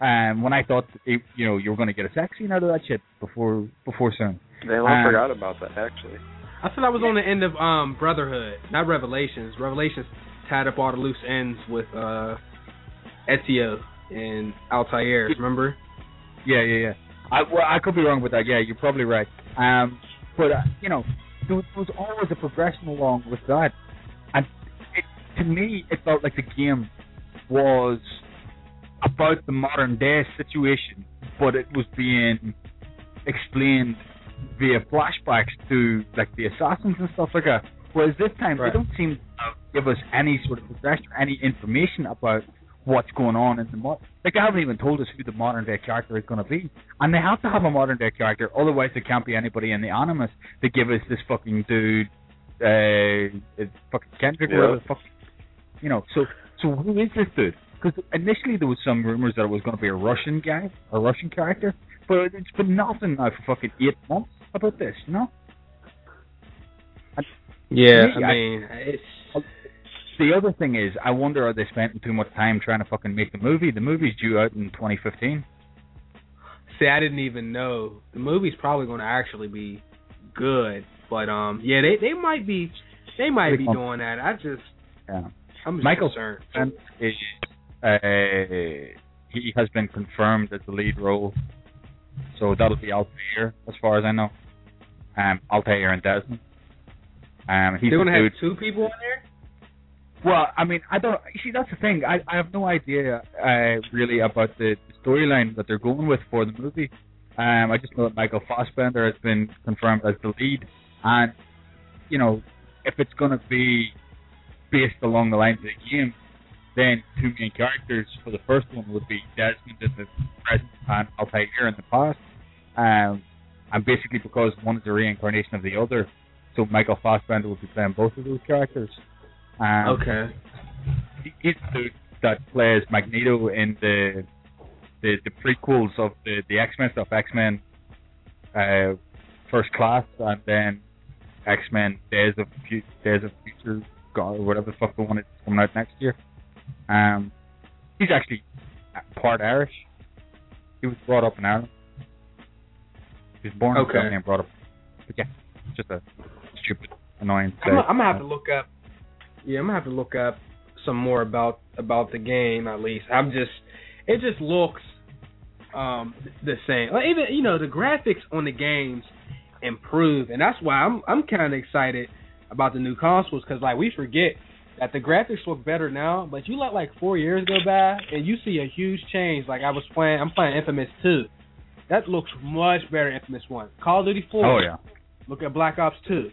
Um, when I thought, it, you know, you were going to get a sex scene out of that shit before before soon. Damn, I Um, forgot about that actually. I thought I was on the end of um Brotherhood, not Revelations. Revelations tied up all the loose ends with uh Ezio and Altair. Remember? Yeah, yeah, yeah. I well, I could be wrong with that. Yeah, you're probably right. Um, but uh, you know, there was, there was always a progression along with that, and it, to me, it felt like the game was about the modern day situation, but it was being explained via flashbacks to like the assassins and stuff like that. Whereas this time, Right. they don't seem to give us any sort of progression, or any information about what's going on in the mod. Like they haven't even told us who the modern day character is going to be, and they have to have a modern day character, otherwise there can't be anybody in the Animus to give us this fucking dude, uh, it's fucking Kendrick, Yeah. whatever the fuck, you know. So, so who is this dude? Because initially there was some rumors that it was going to be a Russian guy, a Russian character, but it's been nothing now for fucking eight months about this, you know. Yeah, I mean, it's the other thing is, I wonder are they spending too much time trying to fucking make the movie? The movie's due out in 2015. See, I didn't even know the movie's probably going to actually be good, but um, yeah, they they might be they might be doing that. I just yeah, I'm just Michael concerned. is uh, he has been confirmed as the lead role, so that'll be Altair as far as I know. Um, Altair and Desmond. Um, he's They're gonna have two people in there. Well, I mean, I don't. See, that's the thing. I I have no idea uh, really about the, storyline that they're going with for the movie. Um, I just know that Michael Fassbender has been confirmed as the lead, and you know, if it's going to be based along the lines of the game, then two main characters for the first one would be Desmond in the present and Altair in the past. Um, and basically because one is a reincarnation of the other, so Michael Fassbender would be playing both of those characters. Um, Okay. he's the dude that plays Magneto in the the, the prequels of the the X Men stuff, X Men uh, First Class, and then X Men Days of Fu- Days of Future God or whatever the fuck the one is coming out next year. Um, he's actually part Irish. He was brought up in Ireland. He was born in Okay. Germany and brought up. But yeah, just a stupid, annoying. I'm, I'm gonna have to look up. Yeah, I'm gonna have to look up some more about about the game at least. I'm just, it just looks um the same. Like even you know the graphics on the games improve, and that's why I'm I'm kind of excited about the new consoles because like we forget that the graphics look better now, but you let like four years go by and you see a huge change. Like I was playing, I'm playing Infamous 2. That looks much better Infamous 1. Call of Duty 4. Oh yeah. Look at Black Ops 2.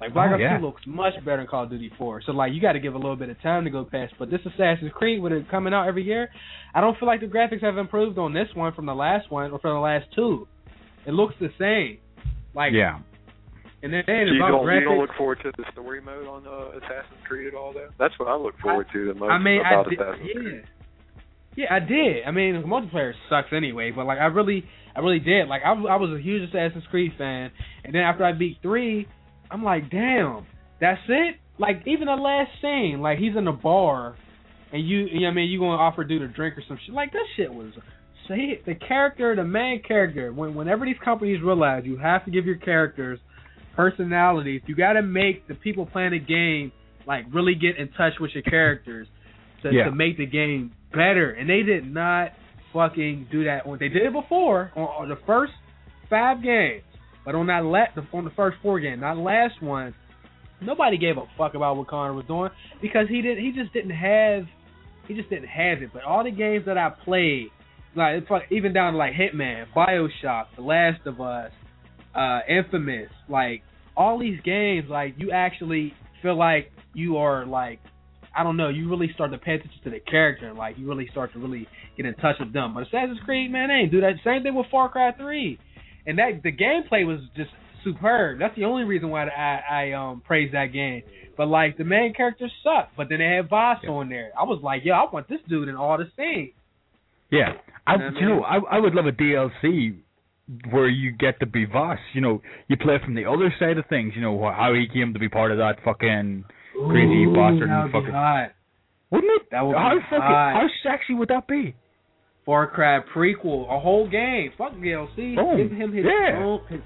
Like Black Oh, Ops yeah. 2 looks much better than Call of Duty 4. So like you got to give a little bit of time to go past. But this Assassin's Creed with it coming out every year, I don't feel like the graphics have improved on this one from the last one or from the last two. It looks the same. Like Yeah. and then So you about don't, you don't look forward to the story mode on uh, Assassin's Creed at all, though? That's what I look forward to the most I mean, I about did, Assassin's yeah, Creed. yeah, I did. I mean, the multiplayer sucks anyway, but like I really, I really did. Like I, I was a huge Assassin's Creed fan, and then after I beat three, I'm like, damn, that's it. Like even the last scene, like he's in a bar, and you, you know what I mean, you gonna offer dude a drink or some shit. Like that shit was. Say the character, the main character. When whenever these companies realize you have to give your characters personalities, you got to make the people playing the game like really get in touch with your characters to, Yeah. to make the game better. And they did not fucking do that. When they did it before on, on the first five games, but on that la- the, on the first four game, that last one, nobody gave a fuck about what Connor was doing because he did. He just didn't have. He just didn't have it. But all the games that I played, like even down to like Hitman, Bioshock, The Last of Us, uh, Infamous, like all these games, like you actually feel like you are like I don't know, you really start to pay attention to the character like you really start to really get in touch with them. But Assassin's Creed, man, they ain't do that. Same thing with Far Cry Three, and that the gameplay was just superb. That's the only reason why I I um praise that game. But like the main characters suck. But then they had Vaas on there. I was like, yo, I want this dude in all the scenes. Yeah, I, You know I you know. I I would love a DLC where you get to be Vaas. You know, you play from the other side of things. You know how he came to be part of that fucking crazy Ooh, bastard and fucking. hot. Wouldn't it? That would be how fucking hot. how sexy would that be? Far Cry prequel, a whole game. Fuck DLC. Boom. Give him his Yeah. own his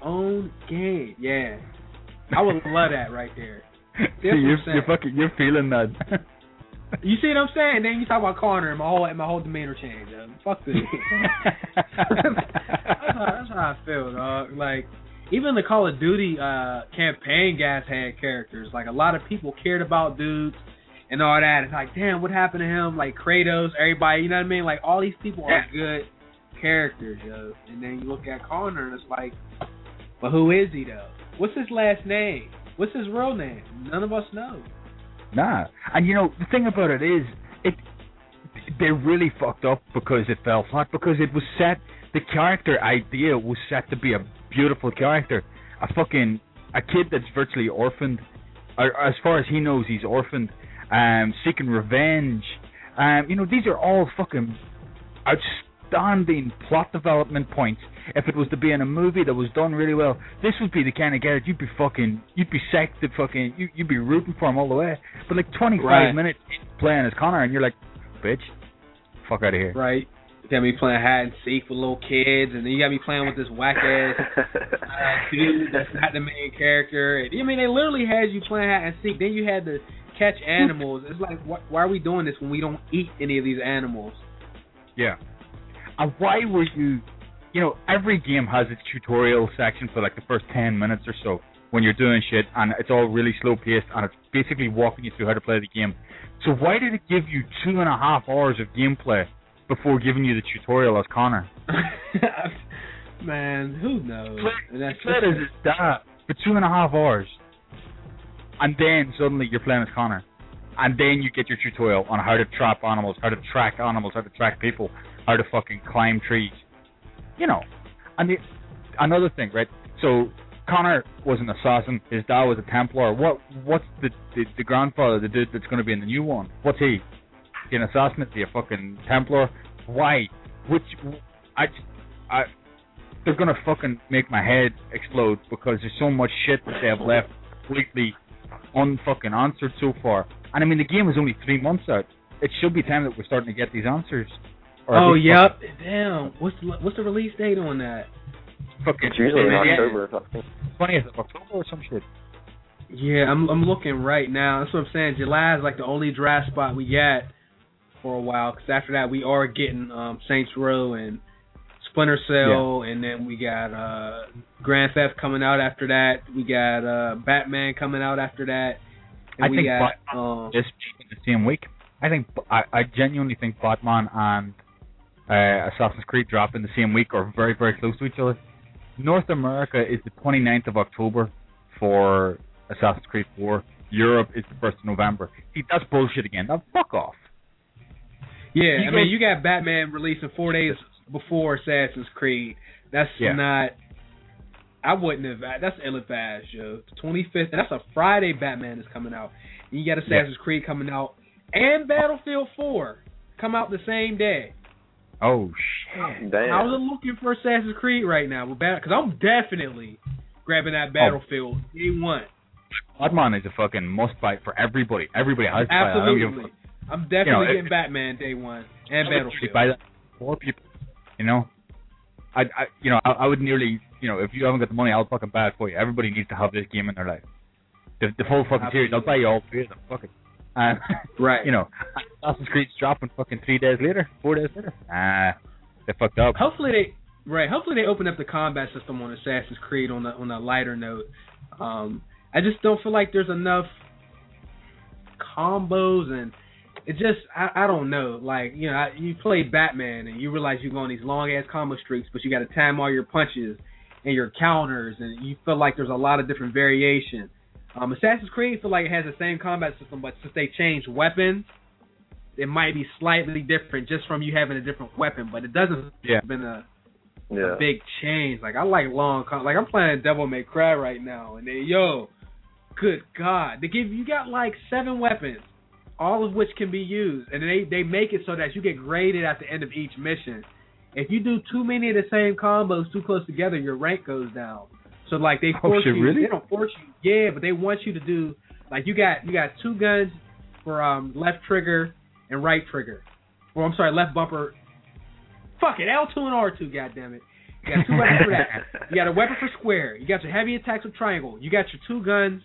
own game. Yeah. I would *laughs* love that right there. See, you're, you're fucking you're feeling that. *laughs* You see what I'm saying? Then you talk about Connor and my whole and my whole demeanor changed. Uh, fuck this. *laughs* that's, how, that's how I feel, dog. Like even the Call of Duty uh campaign guys had characters. Like a lot of people cared about dudes and all that. It's like, damn, what happened to him? Like Kratos, everybody, you know what I mean? Like all these people are good characters, yo. And then you look at Connor and it's like, but who is he though? What's his last name? What's his real name? None of us know. Nah, and you know the thing about it is, it they really fucked up because it fell flat because it was set. The character idea was set to be a beautiful character, a fucking a kid that's virtually orphaned, or as far as he knows, he's orphaned, um, seeking revenge. Um, you know these are all fucking outstanding plot development points if it was to be in a movie that was done really well, this would be the kind of guy that you'd be fucking, you'd be psyched to fucking, you, you'd be rooting for him all the way. But like 25 Right. minutes playing as Connor, and you're like, bitch, fuck out of here. Right. You got me playing hide and seek with little kids, and then you got me playing with this whack ass *laughs* uh, dude that's not the main character. And, I mean, they literally had you playing hide and seek. Then you had to catch *laughs* animals. It's like, wh- why are we doing this when we don't eat any of these animals? Yeah. And why were you, you know, every game has its tutorial section for like the first 10 minutes or so when you're doing shit, and it's all really slow paced, and it's basically walking you through how to play the game. So why did it give you two and a half hours of gameplay before giving you the tutorial as Connor? *laughs* Man, who knows? And that's Played as his dad for two and a half hours, and then suddenly you're playing as Connor, and then you get your tutorial on how to trap animals, how to track animals, how to track people, how to fucking climb trees. You know, and the, another thing, right? So Connor was an assassin. His dad was a Templar. What? What's the the, the grandfather, the dude that's going to be in the new one? What's he? He an assassin? Is he a fucking Templar? Why? Which? I, I, they're gonna fucking make my head explode because there's so much shit that they have left completely unfucking answered so far. And I mean, the game is only three months out. It should be time that we're starting to get these answers. Or Oh, least yep. Damn. What's the, what's the release date on that? Fucking it's usually in yeah, October. I think. 20th of October or some shit. Yeah, I'm I'm looking right now. That's what I'm saying. July is like the only draft spot we got for a while. Because after that, we are getting um, Saints Row and Splinter Cell, and then we got uh, Grand Theft coming out after that. We got uh, Batman coming out after that. And I we think got Batman um, This in the same week. I think I, I genuinely think Batman and uh, Assassin's Creed drop in the same week or very very close to each other. North America is the 29th of October for Assassin's Creed 4. Europe is the 1st of November. See, that's bullshit again. Now, fuck off. Yeah, You I mean, you got Batman releasing four days before Assassin's Creed. That's Yeah. not. I wouldn't have. That's ill advised, yo. 25th. And that's a Friday. Batman is coming out. And you got Assassin's Creed coming out, and Battlefield 4 come out the same day. Oh shit. Damn. How's it looking for Assassin's Creed right now? Because I'm definitely grabbing that oh. Battlefield day one. Batman is a fucking must buy for everybody. Everybody has to buy it. I don't give a Absolutely. I'm definitely You know, getting if- Batman day one and Battlefield. buy that for people. You know, I, I you know, I, I would nearly, you know, if you haven't got the money, I'll fucking buy it for you. Everybody needs to have this game in their life. The, the full fucking series. I'll buy you all three of them. Fuck it. And *laughs* Right. you know, Assassin's Creed's dropping fucking three days later, four days later. Ah, they fucked up. Hopefully they right. Hopefully they open up the combat system on Assassin's Creed on a on a lighter note. Um, I just don't feel like there's enough combos and it just I, I don't know. Like you know, I, you play Batman and you realize you go on these long ass combo streaks, but you got to time all your punches and your counters, and you feel like there's a lot of different variation. Um, Assassin's Creed feel like it has the same combat system, but since they changed weapons, it might be slightly different just from you having a different weapon. But it doesn't Yeah. been a Yeah. a big change. Like I like long, con- like I'm playing Devil May Cry right now, and then yo, good God, they give you got like seven weapons, all of which can be used, and they they make it so that you get graded at the end of each mission. If you do too many of the same combos too close together, your rank goes down. So like they Oh, force shit, you, really? they don't force you, yeah, but they want you to do like you got you got two guns for um left trigger and right trigger, or I'm sorry, left bumper Fuck it, L2 and R2, goddammit. You got two weapons for that. *laughs* You got a weapon for square. You got your heavy attacks with triangle. You got your two guns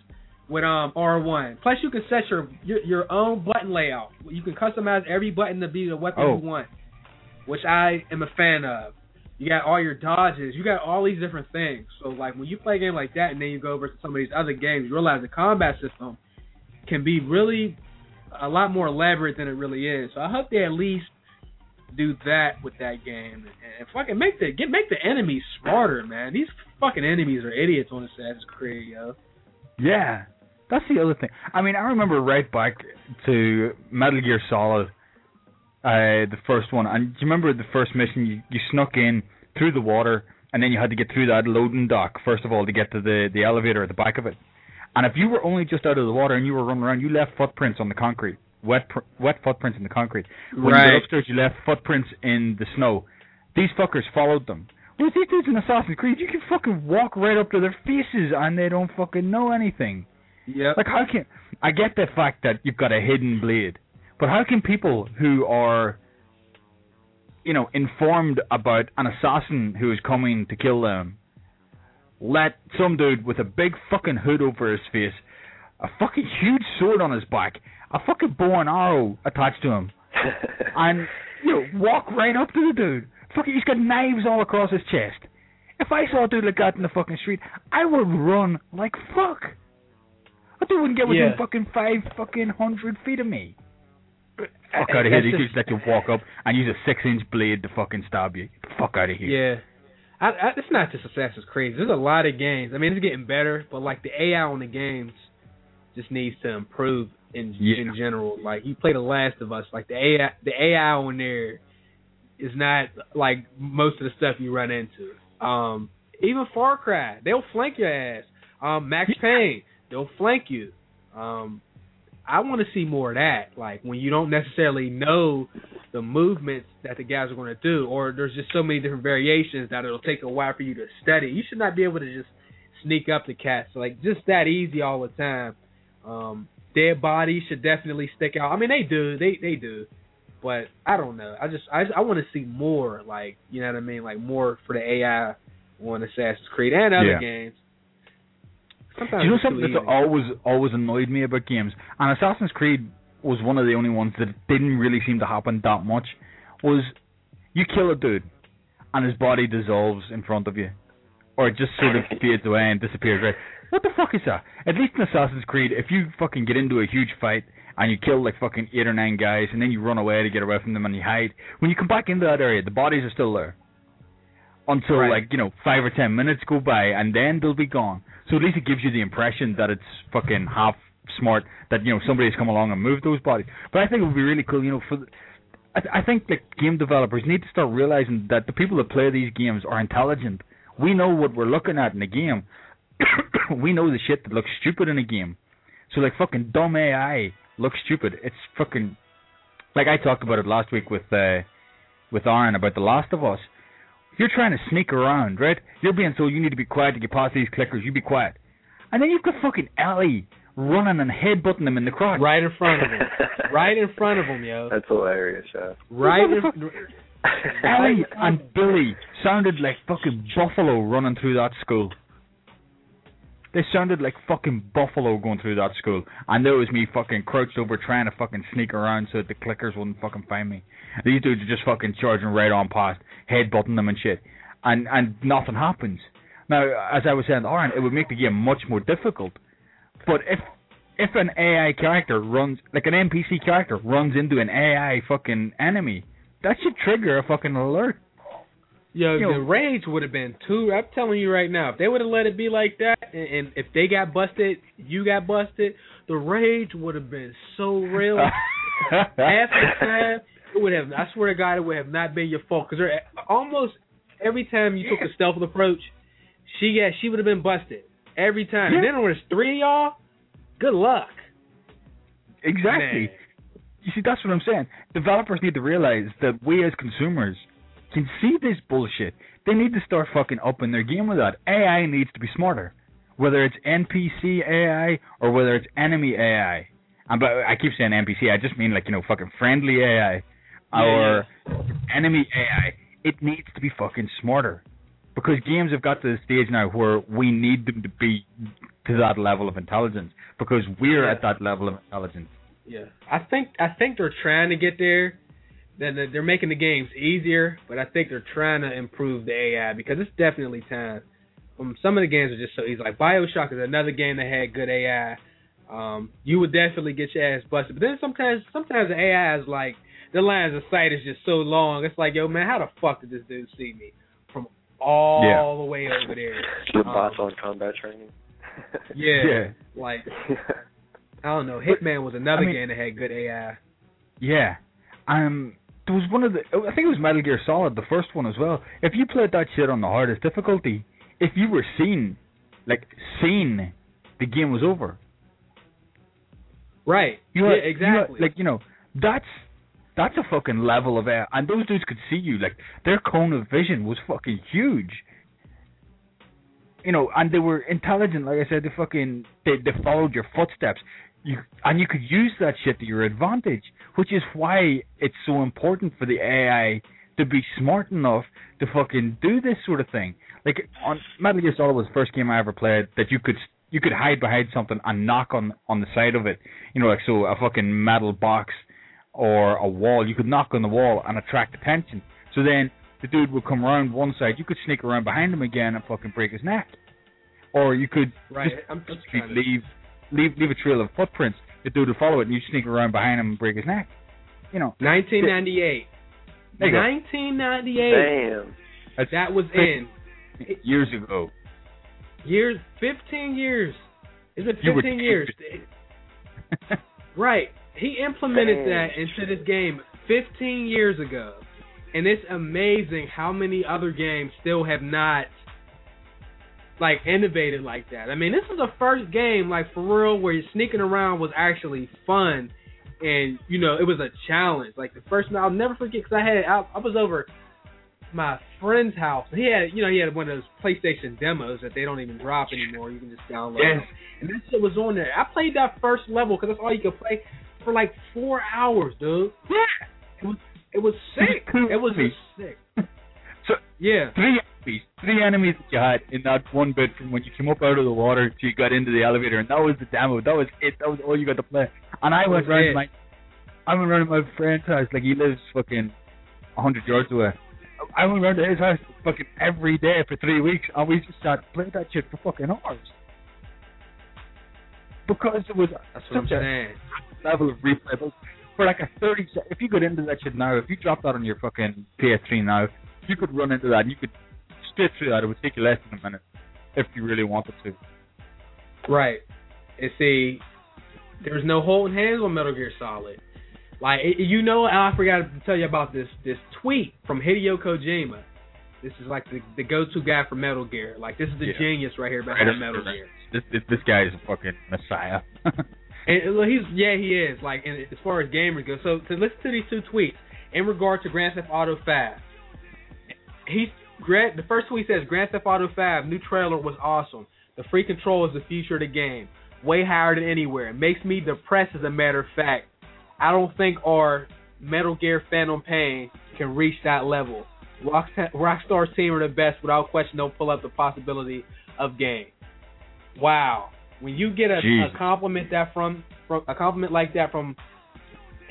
with um R1. Plus, you can set your your, your own button layout. You can customize every button to be the weapon Oh. you want, which I am a fan of. You got all your dodges. You got all these different things. So like when you play a game like that, and then you go over to some of these other games, you realize the combat system can be really a lot more elaborate than it really is. So I hope they at least do that with that game and, and fucking make the get make the enemies smarter, man. These fucking enemies are idiots on Assassin's Creed, yo. Yeah, that's the other thing. I mean, I remember right back to Metal Gear Solid, uh, the first one, and do you remember the first mission? You, you snuck in through the water, and then you had to get through that loading dock first of all to get to the the elevator at the back of it. And if you were only just out of the water and you were running around, you left footprints on the concrete, wet pr- wet footprints in the concrete. When you Right. got upstairs, you left footprints in the snow. These fuckers followed them. Dude, these dudes in Assassin's Creed, you can fucking walk right up to their faces and they don't fucking know anything. Yeah. Like how can I get the fact that you've got a hidden blade, but how can people who are, you know, informed about an assassin who is coming to kill them, let some dude with a big fucking hood over his face, a fucking huge sword on his back, a fucking bow and arrow attached to him, *laughs* and you know walk right up to the dude? Fucking, he's got knives all across his chest. If I saw a dude like that in the fucking street, I would run like fuck. I dude wouldn't get within Yeah. fucking five fucking hundred feet of me. Fuck out of here! that's You just- just let you walk up and use a six-inch blade to fucking stab you. Fuck out of here! Yeah. I, I, it's not just Assassin's Creed. There's a lot of games. I mean, it's getting better, but like the AI on the games just needs to improve in Yeah. in general. Like you play The Last of Us, like the AI the AI on there is not like most of the stuff you run into. Um, even Far Cry, they'll flank your ass. Um, Max Payne, they'll flank you. Um, I want to see more of that. Like when you don't necessarily know the movements that the guys are going to do, or there's just so many different variations that it'll take a while for you to study. You should not be able to just sneak up the cats like just that easy all the time. Um, dead bodies should definitely stick out. I mean, they do, they they do, but I don't know. I just I I want to see more. Like you know what I mean? Like more for the AI on Assassin's Creed and other Yeah. games. Do you know something that's always always annoyed me about games? And Assassin's Creed was one of the only ones that didn't really seem to happen that much. Was you kill a dude, and his body dissolves in front of you, or it just sort of *laughs* fades away and disappears. Right? What the fuck is that? At least in Assassin's Creed, if you fucking get into a huge fight and you kill like fucking eight or nine guys, and then you run away to get away from them and you hide, when you come back into that area, the bodies are still there. Until Right. like you know five or ten minutes go by, and then they'll be gone. So at least it gives you the impression that it's fucking half smart that you know somebody's come along and moved those bodies. But I think it would be really cool, you know, for. The, I, I think like game developers need to start realizing that the people that play these games are intelligent. We know what we're looking at in the game. *coughs* we know the shit that looks stupid in a game. So like fucking dumb AI looks stupid. It's fucking like I talked about it last week with uh with Aaron about The Last of Us. You're trying to sneak around, right? You're being told you need to be quiet to get past these clickers. You be quiet, and then you've got fucking Ellie running and headbutting them in the crotch. right in front of him, right in front of him, yo, That's hilarious, yeah. right in. Motherfucker. Ellie *laughs* and Billy sounded like fucking buffalo running through that school. They sounded like fucking buffalo going through that school, and there was me fucking crouched over trying to fucking sneak around so that the clickers wouldn't fucking find me. These dudes are just fucking charging right on past, headbutting them and shit, and and nothing happens. Now, as I was saying, Aaron, it would make the game much more difficult. But if if an AI character runs like an NPC character runs into an AI fucking enemy, that should trigger a fucking alert. Yo, know- the rage would have been too. I'm telling you right now, if they would have let it be like that, and, and if they got busted, you got busted, the rage would have been so real. *laughs* Half the time, it would have. I swear to God, it would have not been your fault because almost every time you took a stealth approach, she got she would have been busted every time. And then when it's three of y'all, good luck. exactly. Man. You see, that's what I'm saying. Developers need to realize that we as consumers can see this bullshit. They need to start fucking upping their game with that. AI needs to be smarter, whether it's NPC AI or whether it's enemy AI. But I keep saying NPC. I just mean like you know fucking friendly AI or enemy AI. It needs to be fucking smarter because games have got to the stage now where we need them to be to that level of intelligence because we're Yeah. at that level of intelligence. Yeah, I think I think they're trying to get there. That that they're making the games easier, but I think they're trying to improve the AI because it's definitely time. Um, some of the games are just so easy. Like Bioshock is another game that had good AI. Um, you would definitely get your ass busted. But then sometimes sometimes the AI is like the lines of sight is just so long. It's like, yo man, how the fuck did this dude see me from all Yeah. the way over there? *laughs* The Um, bots on combat training. *laughs* Yeah, Yeah. like *laughs* I don't know. Hitman was another I mean- game that had good AI. Yeah. Um there was one of the I think it was Metal Gear Solid, the first one as well. If you played that shit on the hardest difficulty, if you were seen like seen, the game was over. Right. You yeah, had- you had- exactly. like you know, that's that's a fucking level of air, and those dudes could see you. Like their cone of vision was fucking huge. You know, and they were intelligent. Like I said, they fucking they, they followed your footsteps. You and you could use that shit to your advantage, which is why it's so important for the AI to be smart enough to fucking do this sort of thing. Like on Metal Gear Solid was the first game I ever played that you could you could hide behind something and knock on on the side of it. You know, like so a fucking metal box or a wall. You could knock on the wall and attract attention. So then the dude would come around one side. You could sneak around behind him again and fucking break his neck. Or you could right. just I'm just leave leave leave a trail of footprints. The dude would follow it, and you sneak around behind him and break his neck. You know. 1998. There you go. 1998. Damn. That's That was in years ago. years, 15 years. Is it You were 15 years? *laughs* Right. He implemented Dang. that into this game 15 years ago. And it's amazing how many other games still have not like innovated like that. I mean, this is the first game like for real where sneaking around was actually fun and you know, it was a challenge. Like the first I'll never forget cuz I had I, I was over my friend's house. He had, you know, he had one of those PlayStation demos that they don't even drop anymore. You can just download. Yes. And that shit was on there. I played that first level because that's all you could play for like four hours, dude. Yeah. It was it was sick. It was sick. *laughs* So Yeah. three enemies, three enemies that you had in that one bit from when you came up out of the water till you got into the elevator, and that was the demo. That was it. That was all you got to play. And I went was round my, I went round my friend's house. Like he lives fucking a hundred yards away. I went round to his house fucking every day for three weeks, and we just sat playing that shit for fucking hours. Because it was That's what I'm such a saying. level of replay. But for like a 30 se- if you got into that shit now, if you dropped that on your fucking PS3 now, you could run into that and you could straight through that. It would take you less than a minute if you really wanted to. Right. And see, there's no holding hands on Metal Gear Solid. Like you know, I forgot to tell you about this this tweet from Hideo Kojima. This is like the, the go-to guy for Metal Gear. Like this is the Yeah. genius right here behind Right, Metal. Gear. This, this this guy is a fucking messiah. *laughs* And look, he's yeah, he is. Like and as far as gamers go. So to listen to these two tweets in regard to Grand Theft Auto 5. He's Grand, the first tweet says Grand Theft Auto 5 new trailer was awesome. The free control is the future of the game. Way higher than anywhere. It makes me depressed as a matter of fact. I don't think our Metal Gear Phantom Pain can reach that level. Rockstar, Rockstar's team are the best without question. Don't pull up the possibility of game. Wow. When you get a, a compliment that from from a compliment like that from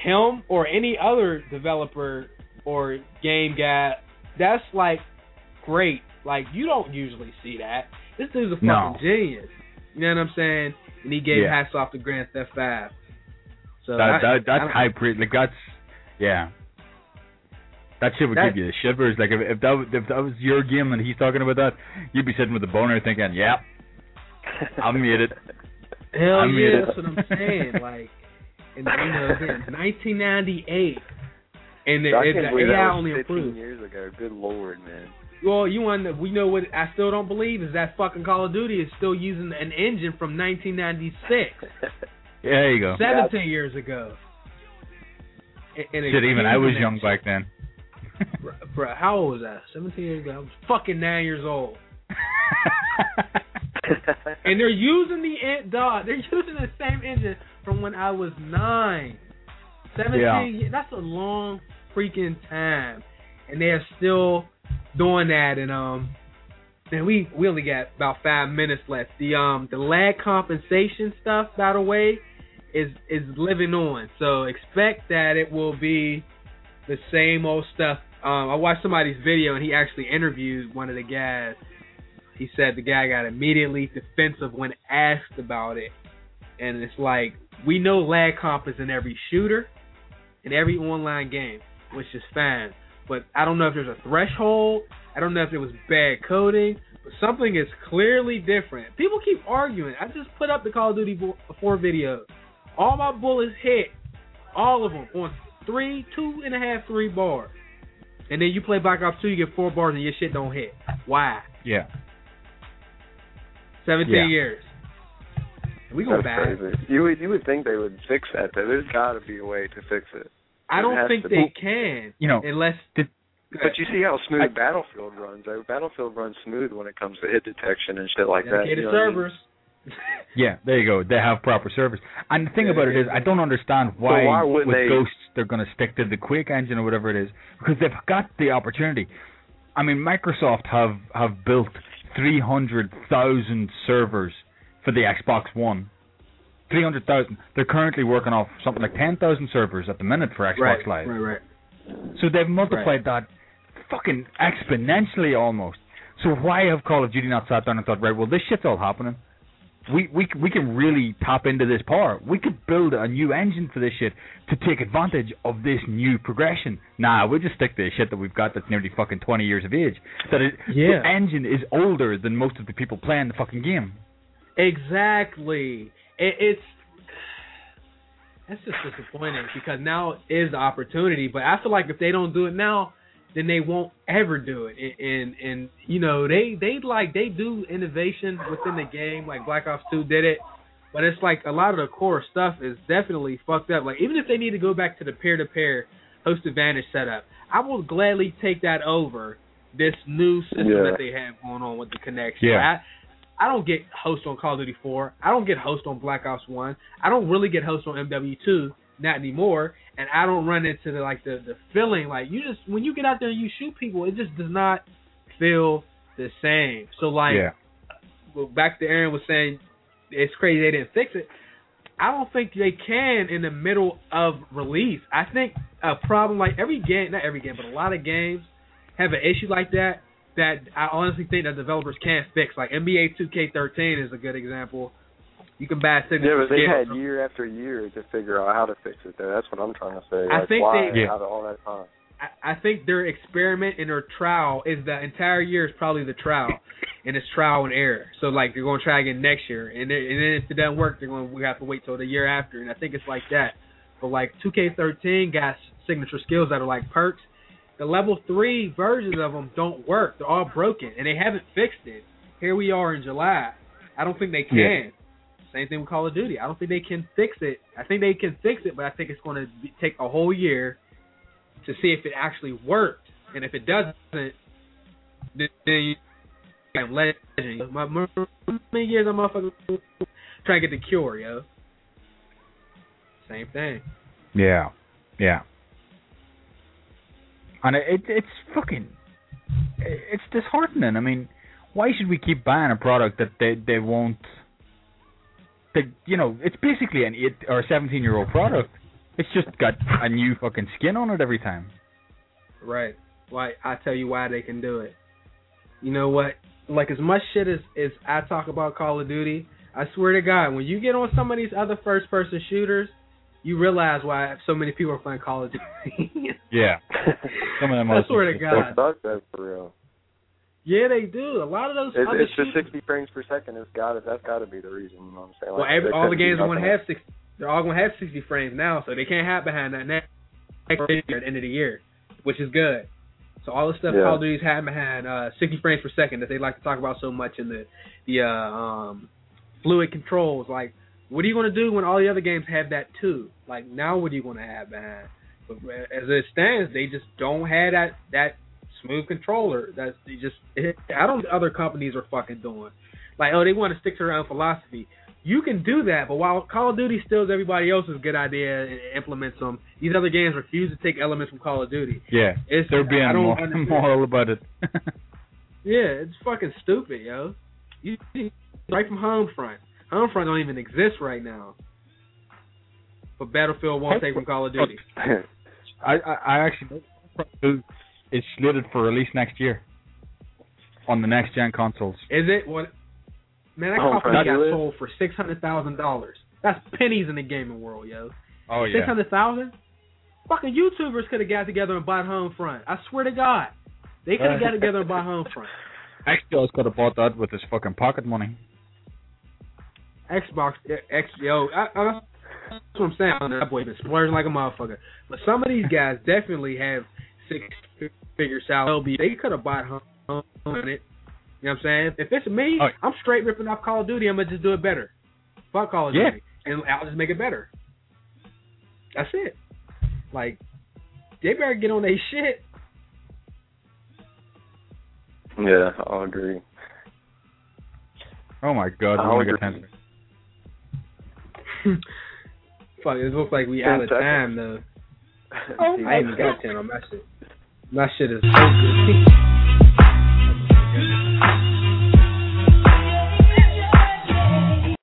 him or any other developer or game guy, that's like great. Like you don't usually see that. This dude's a fucking No. genius. You know what I'm saying? And he gave Yeah. hats off to Grand Theft Five. So that, I- that that's don't- high pre like that's yeah. That shit would That- give you the shivers. Like if, if that was- if that was your game and he's talking about that, you'd be sitting with a boner thinking, "Yep, I made it." Hell I mean, yeah, it- that's what I'm saying. *laughs* Like, and you know, again, 1998, and the, I it, can't the AI only 15 improved. years ago. Good lord, man. Well, you want to, we know what I still don't believe is that fucking Call of Duty is still using an engine from 1996, Yeah, there you go. 17 years ago. And, Shit, even I was young back then. *laughs* Bruh, bruh, how old was I? 17 years ago. I was fucking nine years old. *laughs* And they're using the dog. They're using the same engine from when I was nine. Seventeen. Yeah. That's a long freaking time, and they're still doing that. And um, and we we only got about five minutes left. The um the lag compensation stuff, by the way, is is living on. So expect that it will be the same old stuff. Um, I watched somebody's video and he actually interviewed one of the guys. He said the guy got immediately defensive when asked about it, and it's like we know lag comp is in every shooter, in every online game, which is fine. But I don't know if there's a threshold. I don't know if it was bad coding, but something is clearly different. People keep arguing. I just put up the Call of Duty 4 video. All my bullets hit, all of them on three, two and a half, three bars. And then you play Black Ops 2, you get four bars and your shit don't hit. Why? yeah. 17 Yeah. years. We go That's back. crazy. You would you would think they would fix that though. There's got to be a way to fix it. I don't think to they be. can. You know, unless. did- But you see how smooth I- Battlefield runs. Though. Battlefield runs smooth when it comes to hit detection and shit like that. dedicated You know what I mean? servers. *laughs* Yeah, there you go. They have proper servers. And the thing Yeah, about it yeah, is, I don't understand why, why with they- Ghosts they're going to stick to the Quake engine or whatever it is, because they've got the opportunity. I mean, Microsoft have have built three hundred thousand servers for the Xbox One. Three hundred thousand. They're currently working off something like ten thousand servers at the minute for Xbox right, Live. right, right. So they've multiplied that fucking exponentially almost. So why have Call of Duty not sat down and thought, right, well, this shit's all happening. We we we can really tap into this power. We could build a new engine for this shit to take advantage of this new progression. Nah, we'll just stick to the shit that we've got that's nearly fucking twenty years of age. That it, Yeah. the engine is older than most of the people playing the fucking game. Exactly. It, it's that's just disappointing because now is the opportunity. But I feel like if they don't do it now, then they won't ever do it. And and, and you know they they like they do innovation within the game, like Black Ops Two did it. But it's like a lot of the core stuff is definitely fucked up. Like even if they need to go back to the peer to peer host advantage setup, I will gladly take that over this new system Yeah. that they have going on with the connection. Yeah. I, I don't get host on Call of Duty 4. I don't get host on Black Ops 1. I don't really get host on MW2, not anymore. And I don't run into the like the the feeling like you just when you get out there and you shoot people, it just does not feel the same. So like yeah. back to Aaron was saying, it's crazy they didn't fix it. I don't think they can in the middle of release. I think a problem like every game, not every game, but a lot of games have an issue like that that I honestly think that developers can't fix. Like NBA 2K13 is a good example. You can buy a Yeah, signature but they had year after year to figure out how to fix it. Though that's what I'm trying to say. I Like, think why they- Yeah. out of all that time. I, I think their experiment and their trial is the entire year is probably the trial, and it's trial and error. So like they're going to try again next year, and then, and then if it doesn't work, they're going to we have to wait till the year after. And I think it's like that. But like 2K13 got signature skills that are like perks. The level three versions of them don't work. They're all broken, and they haven't fixed it. Here we are in July. I don't think they can. Yeah. Same thing with Call of Duty. I don't think they can fix it. I think they can fix it, but I think it's going to take a whole year to see if it actually worked. And if it doesn't, then you I'm legend. My, my, many years a motherfucker trying to get the cure, yo. Same thing. Yeah, yeah. And it, it it's fucking it's disheartening. I mean, why should we keep buying a product that they they won't? They, you know, it's basically an eight or seventeen year old product. It's just got a new fucking skin on it every time. Right. Why I tell you why they can do it. You know what? Like as much shit as as I talk about Call of Duty, I swear to God, when you get on some of these other first person shooters, you realize why so many people are playing Call of Duty. *laughs* Yeah, some of them. I are swear to God. It sucks though, for real. yeah, they do. A lot of those It's, other it's the 60 frames per second. It's got to That's got to be the reason. You know what I'm saying? Well, every, all the games are going to have six. They're all going to have 60 frames now, so they can't hide behind that next at the end of the year, which is good. So all the stuff Yeah. Call of Duty's hiding behind uh, 60 frames per second that they like to talk about so much in the the uh, um, fluid controls. Like, what are you going to do when all the other games have that too? Like, now what are you going to have behind? But as it stands, they just don't have that that smooth controller. That's they just. It, I don't. Other companies are fucking doing. Like, oh, they want to stick to their own philosophy. You can do that, but while Call of Duty steals everybody else's good idea and implements them, these other games refuse to take elements from Call of Duty. Yeah, It's they're being I don't more *laughs* understand. moral about it. *laughs* Yeah, it's fucking stupid, yo. You right from Homefront. Homefront don't even exist right now. But Battlefield won't take from Call of Duty. *laughs* I, I, I actually know is slated for release next year on the next gen consoles. Is it? What? Man, that Homefront company got is? sold for six hundred thousand dollars. That's pennies in the gaming world, yo. Oh yeah. Oh Six hundred thousand? Fucking YouTubers could have got together and bought Homefront. I swear to God, they could have got together and bought Homefront. Xbox could have bought that with his fucking pocket money. Xbox eh, X yo, I, I, that's what I'm saying. That boy been splurging like a motherfucker. But some of these guys definitely have six figure salary. They could have bought home on it. You know what I'm saying? If it's me, Oh. I'm straight ripping off Call of Duty. I'm gonna just do it better. Fuck Call of Yeah. Duty, and I'll just make it better. That's it. Like they better get on their shit. Yeah, I'll agree. Oh my god, I'll we're gonna get ten. *laughs* Fuck, it looks like we out of time though. *laughs* Oh I ain't even got ten on my shit. My shit is so good. *laughs*